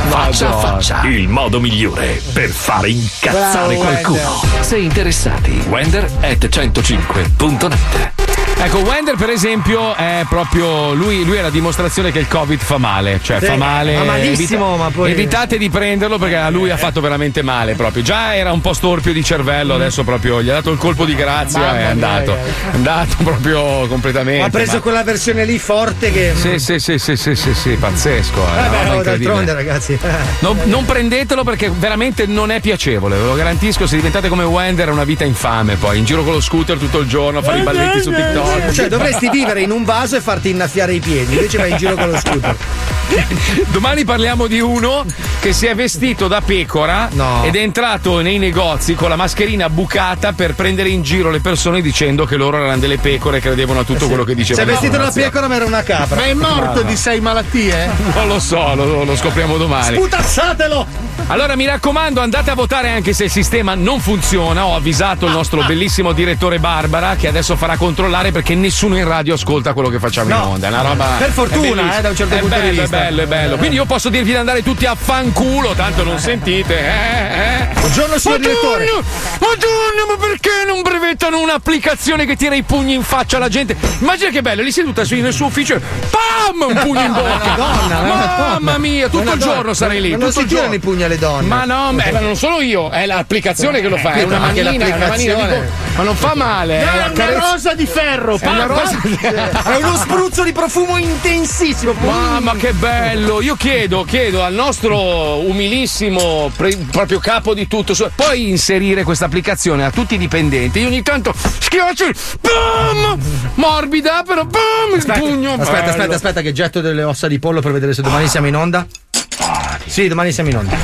Faccia a faccia, il modo migliore per fare incazzare Bravo, qualcuno. Se interessati, wender at 105.net. Ecco, Wender, per esempio, è proprio lui, lui è la dimostrazione che il Covid fa male. Cioè, Sì, fa male. fa malissimo, ma poi- Evitate di prenderlo perché a lui ha fatto veramente male proprio. Già era un po' storpio di cervello, adesso proprio gli ha dato il colpo di grazia Mamma e è andato. ragazzi. È andato proprio completamente. Ha preso ma- quella versione lì forte che. Sì, sì, sì, sì, sì, sì, sì, pazzesco. Eh beh, no, d'altronde, ragazzi. <laughs> Non, non prendetelo perché veramente non è piacevole, ve lo garantisco. Se diventate come Wender è una vita infame poi, in giro con lo scooter tutto il giorno a fare i balletti su TikTok. Cioè, dovresti vivere in un vaso e farti innaffiare i piedi, invece vai in giro con lo scooter. <laughs> Domani parliamo di uno che si è vestito da pecora ed è entrato nei negozi con la mascherina bucata per prendere in giro le persone dicendo che loro erano delle pecore e credevano a tutto quello che Si diceva. è vestito da pecora, ma era una capra. Ma è morto No, no. di sei malattie? Non lo so, lo, lo scopriamo domani. Sputazzatelo! Allora mi raccomando, andate a votare anche se il sistema non funziona. Ho avvisato il nostro bellissimo direttore Barbara che adesso farà controllare perché nessuno in radio ascolta quello che facciamo in No. onda. È una roba. Per fortuna, eh, da un certo è punto di bello, vista. È bello, è bello. Quindi io posso dirvi di andare tutti a fanculo, tanto non sentite. Eh, eh. Buongiorno, signor direttore. Madonna, ma perché non brevettano un'applicazione che tira i pugni in faccia alla gente? Immagina che bello, lì seduta nel suo ufficio, e pam! Un pugno in <laughs> bocca. donna, ma è una Mamma mia, tutto il giorno sarei lì. Non tutto si il tirano giorno. i pugni alle donne. Ma no, beh, ma non sono io, è l'applicazione che lo fa. È una manina, è una manina, dico, ma non fa male. No, è una rosa di ferro. È una papà. rosa- <laughs> È uno spruzzo di profumo intensissimo. Mamma che bello! Io chiedo, chiedo al nostro umilissimo pre- proprio capo di tutto, su- puoi inserire questa applicazione a tutti i dipendenti? Io ogni tanto schiaccio, bam! Morbida, però bam! Il pugno. Aspetta, bello. aspetta, aspetta, che getto delle ossa di pollo per vedere se domani siamo in onda. Sì, domani siamo in onda.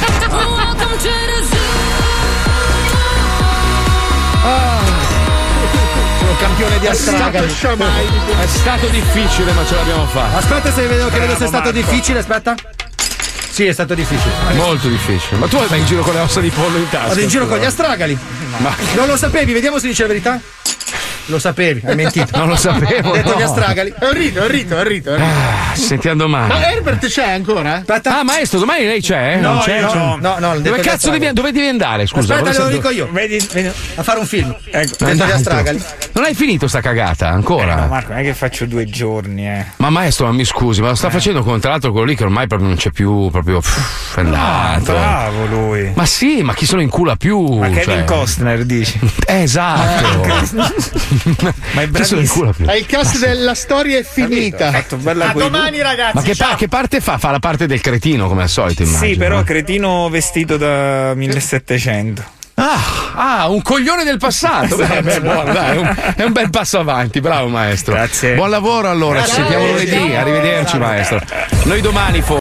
Campione di astragali. È stato difficile, ma ce l'abbiamo fatta. Aspetta se vedo che vedo se è stato difficile, aspetta. Sì, è stato difficile. Molto difficile. Ma tu vai in giro con le ossa di pollo in tasca? Vado in giro con gli astragali. Ma- Non lo sapevi, vediamo se dice la verità. Lo sapevi, hai mentito. Non lo sapevo, Ho detto no. gli astragali. È un rito, è un rito, è un rito. è un rito. Ah, sentiamo domani. Ma Herbert c'è ancora? Ah, maestro, domani lei c'è? No, non c'è? no, C'è? no, no, detto Dove cazzo devi, dove devi andare? Scusa, Aspetta, lo dico io. Vedi, vedi. A fare un film. Ecco. Ho detto gli astragali. Non hai finito sta cagata ancora? Eh, no, Marco, non è che faccio due giorni, eh. Ma maestro, ma mi scusi, ma lo sta facendo con tra l'altro quello lì che ormai proprio non c'è più, proprio pff, è andato. Bravo lui. Ma sì, ma chi se lo incula più? Ma Kevin cioè? Costner dici? Eh, <laughs> esatto. Ma è incula più? È il cast della storia è finita. Fatto bella A domani, ragazzi. Ma che, pa- che parte fa? Fa la parte del cretino come al solito, immagino. Sì, però eh? cretino vestito da 1700. Ah, ah, un coglione del passato. <laughs> Beh, beh, buono, dai, è, un, è un bel passo avanti, bravo maestro. Grazie. Buon lavoro allora, ci sentiamo lunedì. Arrivederci, maestro. Noi domani forse.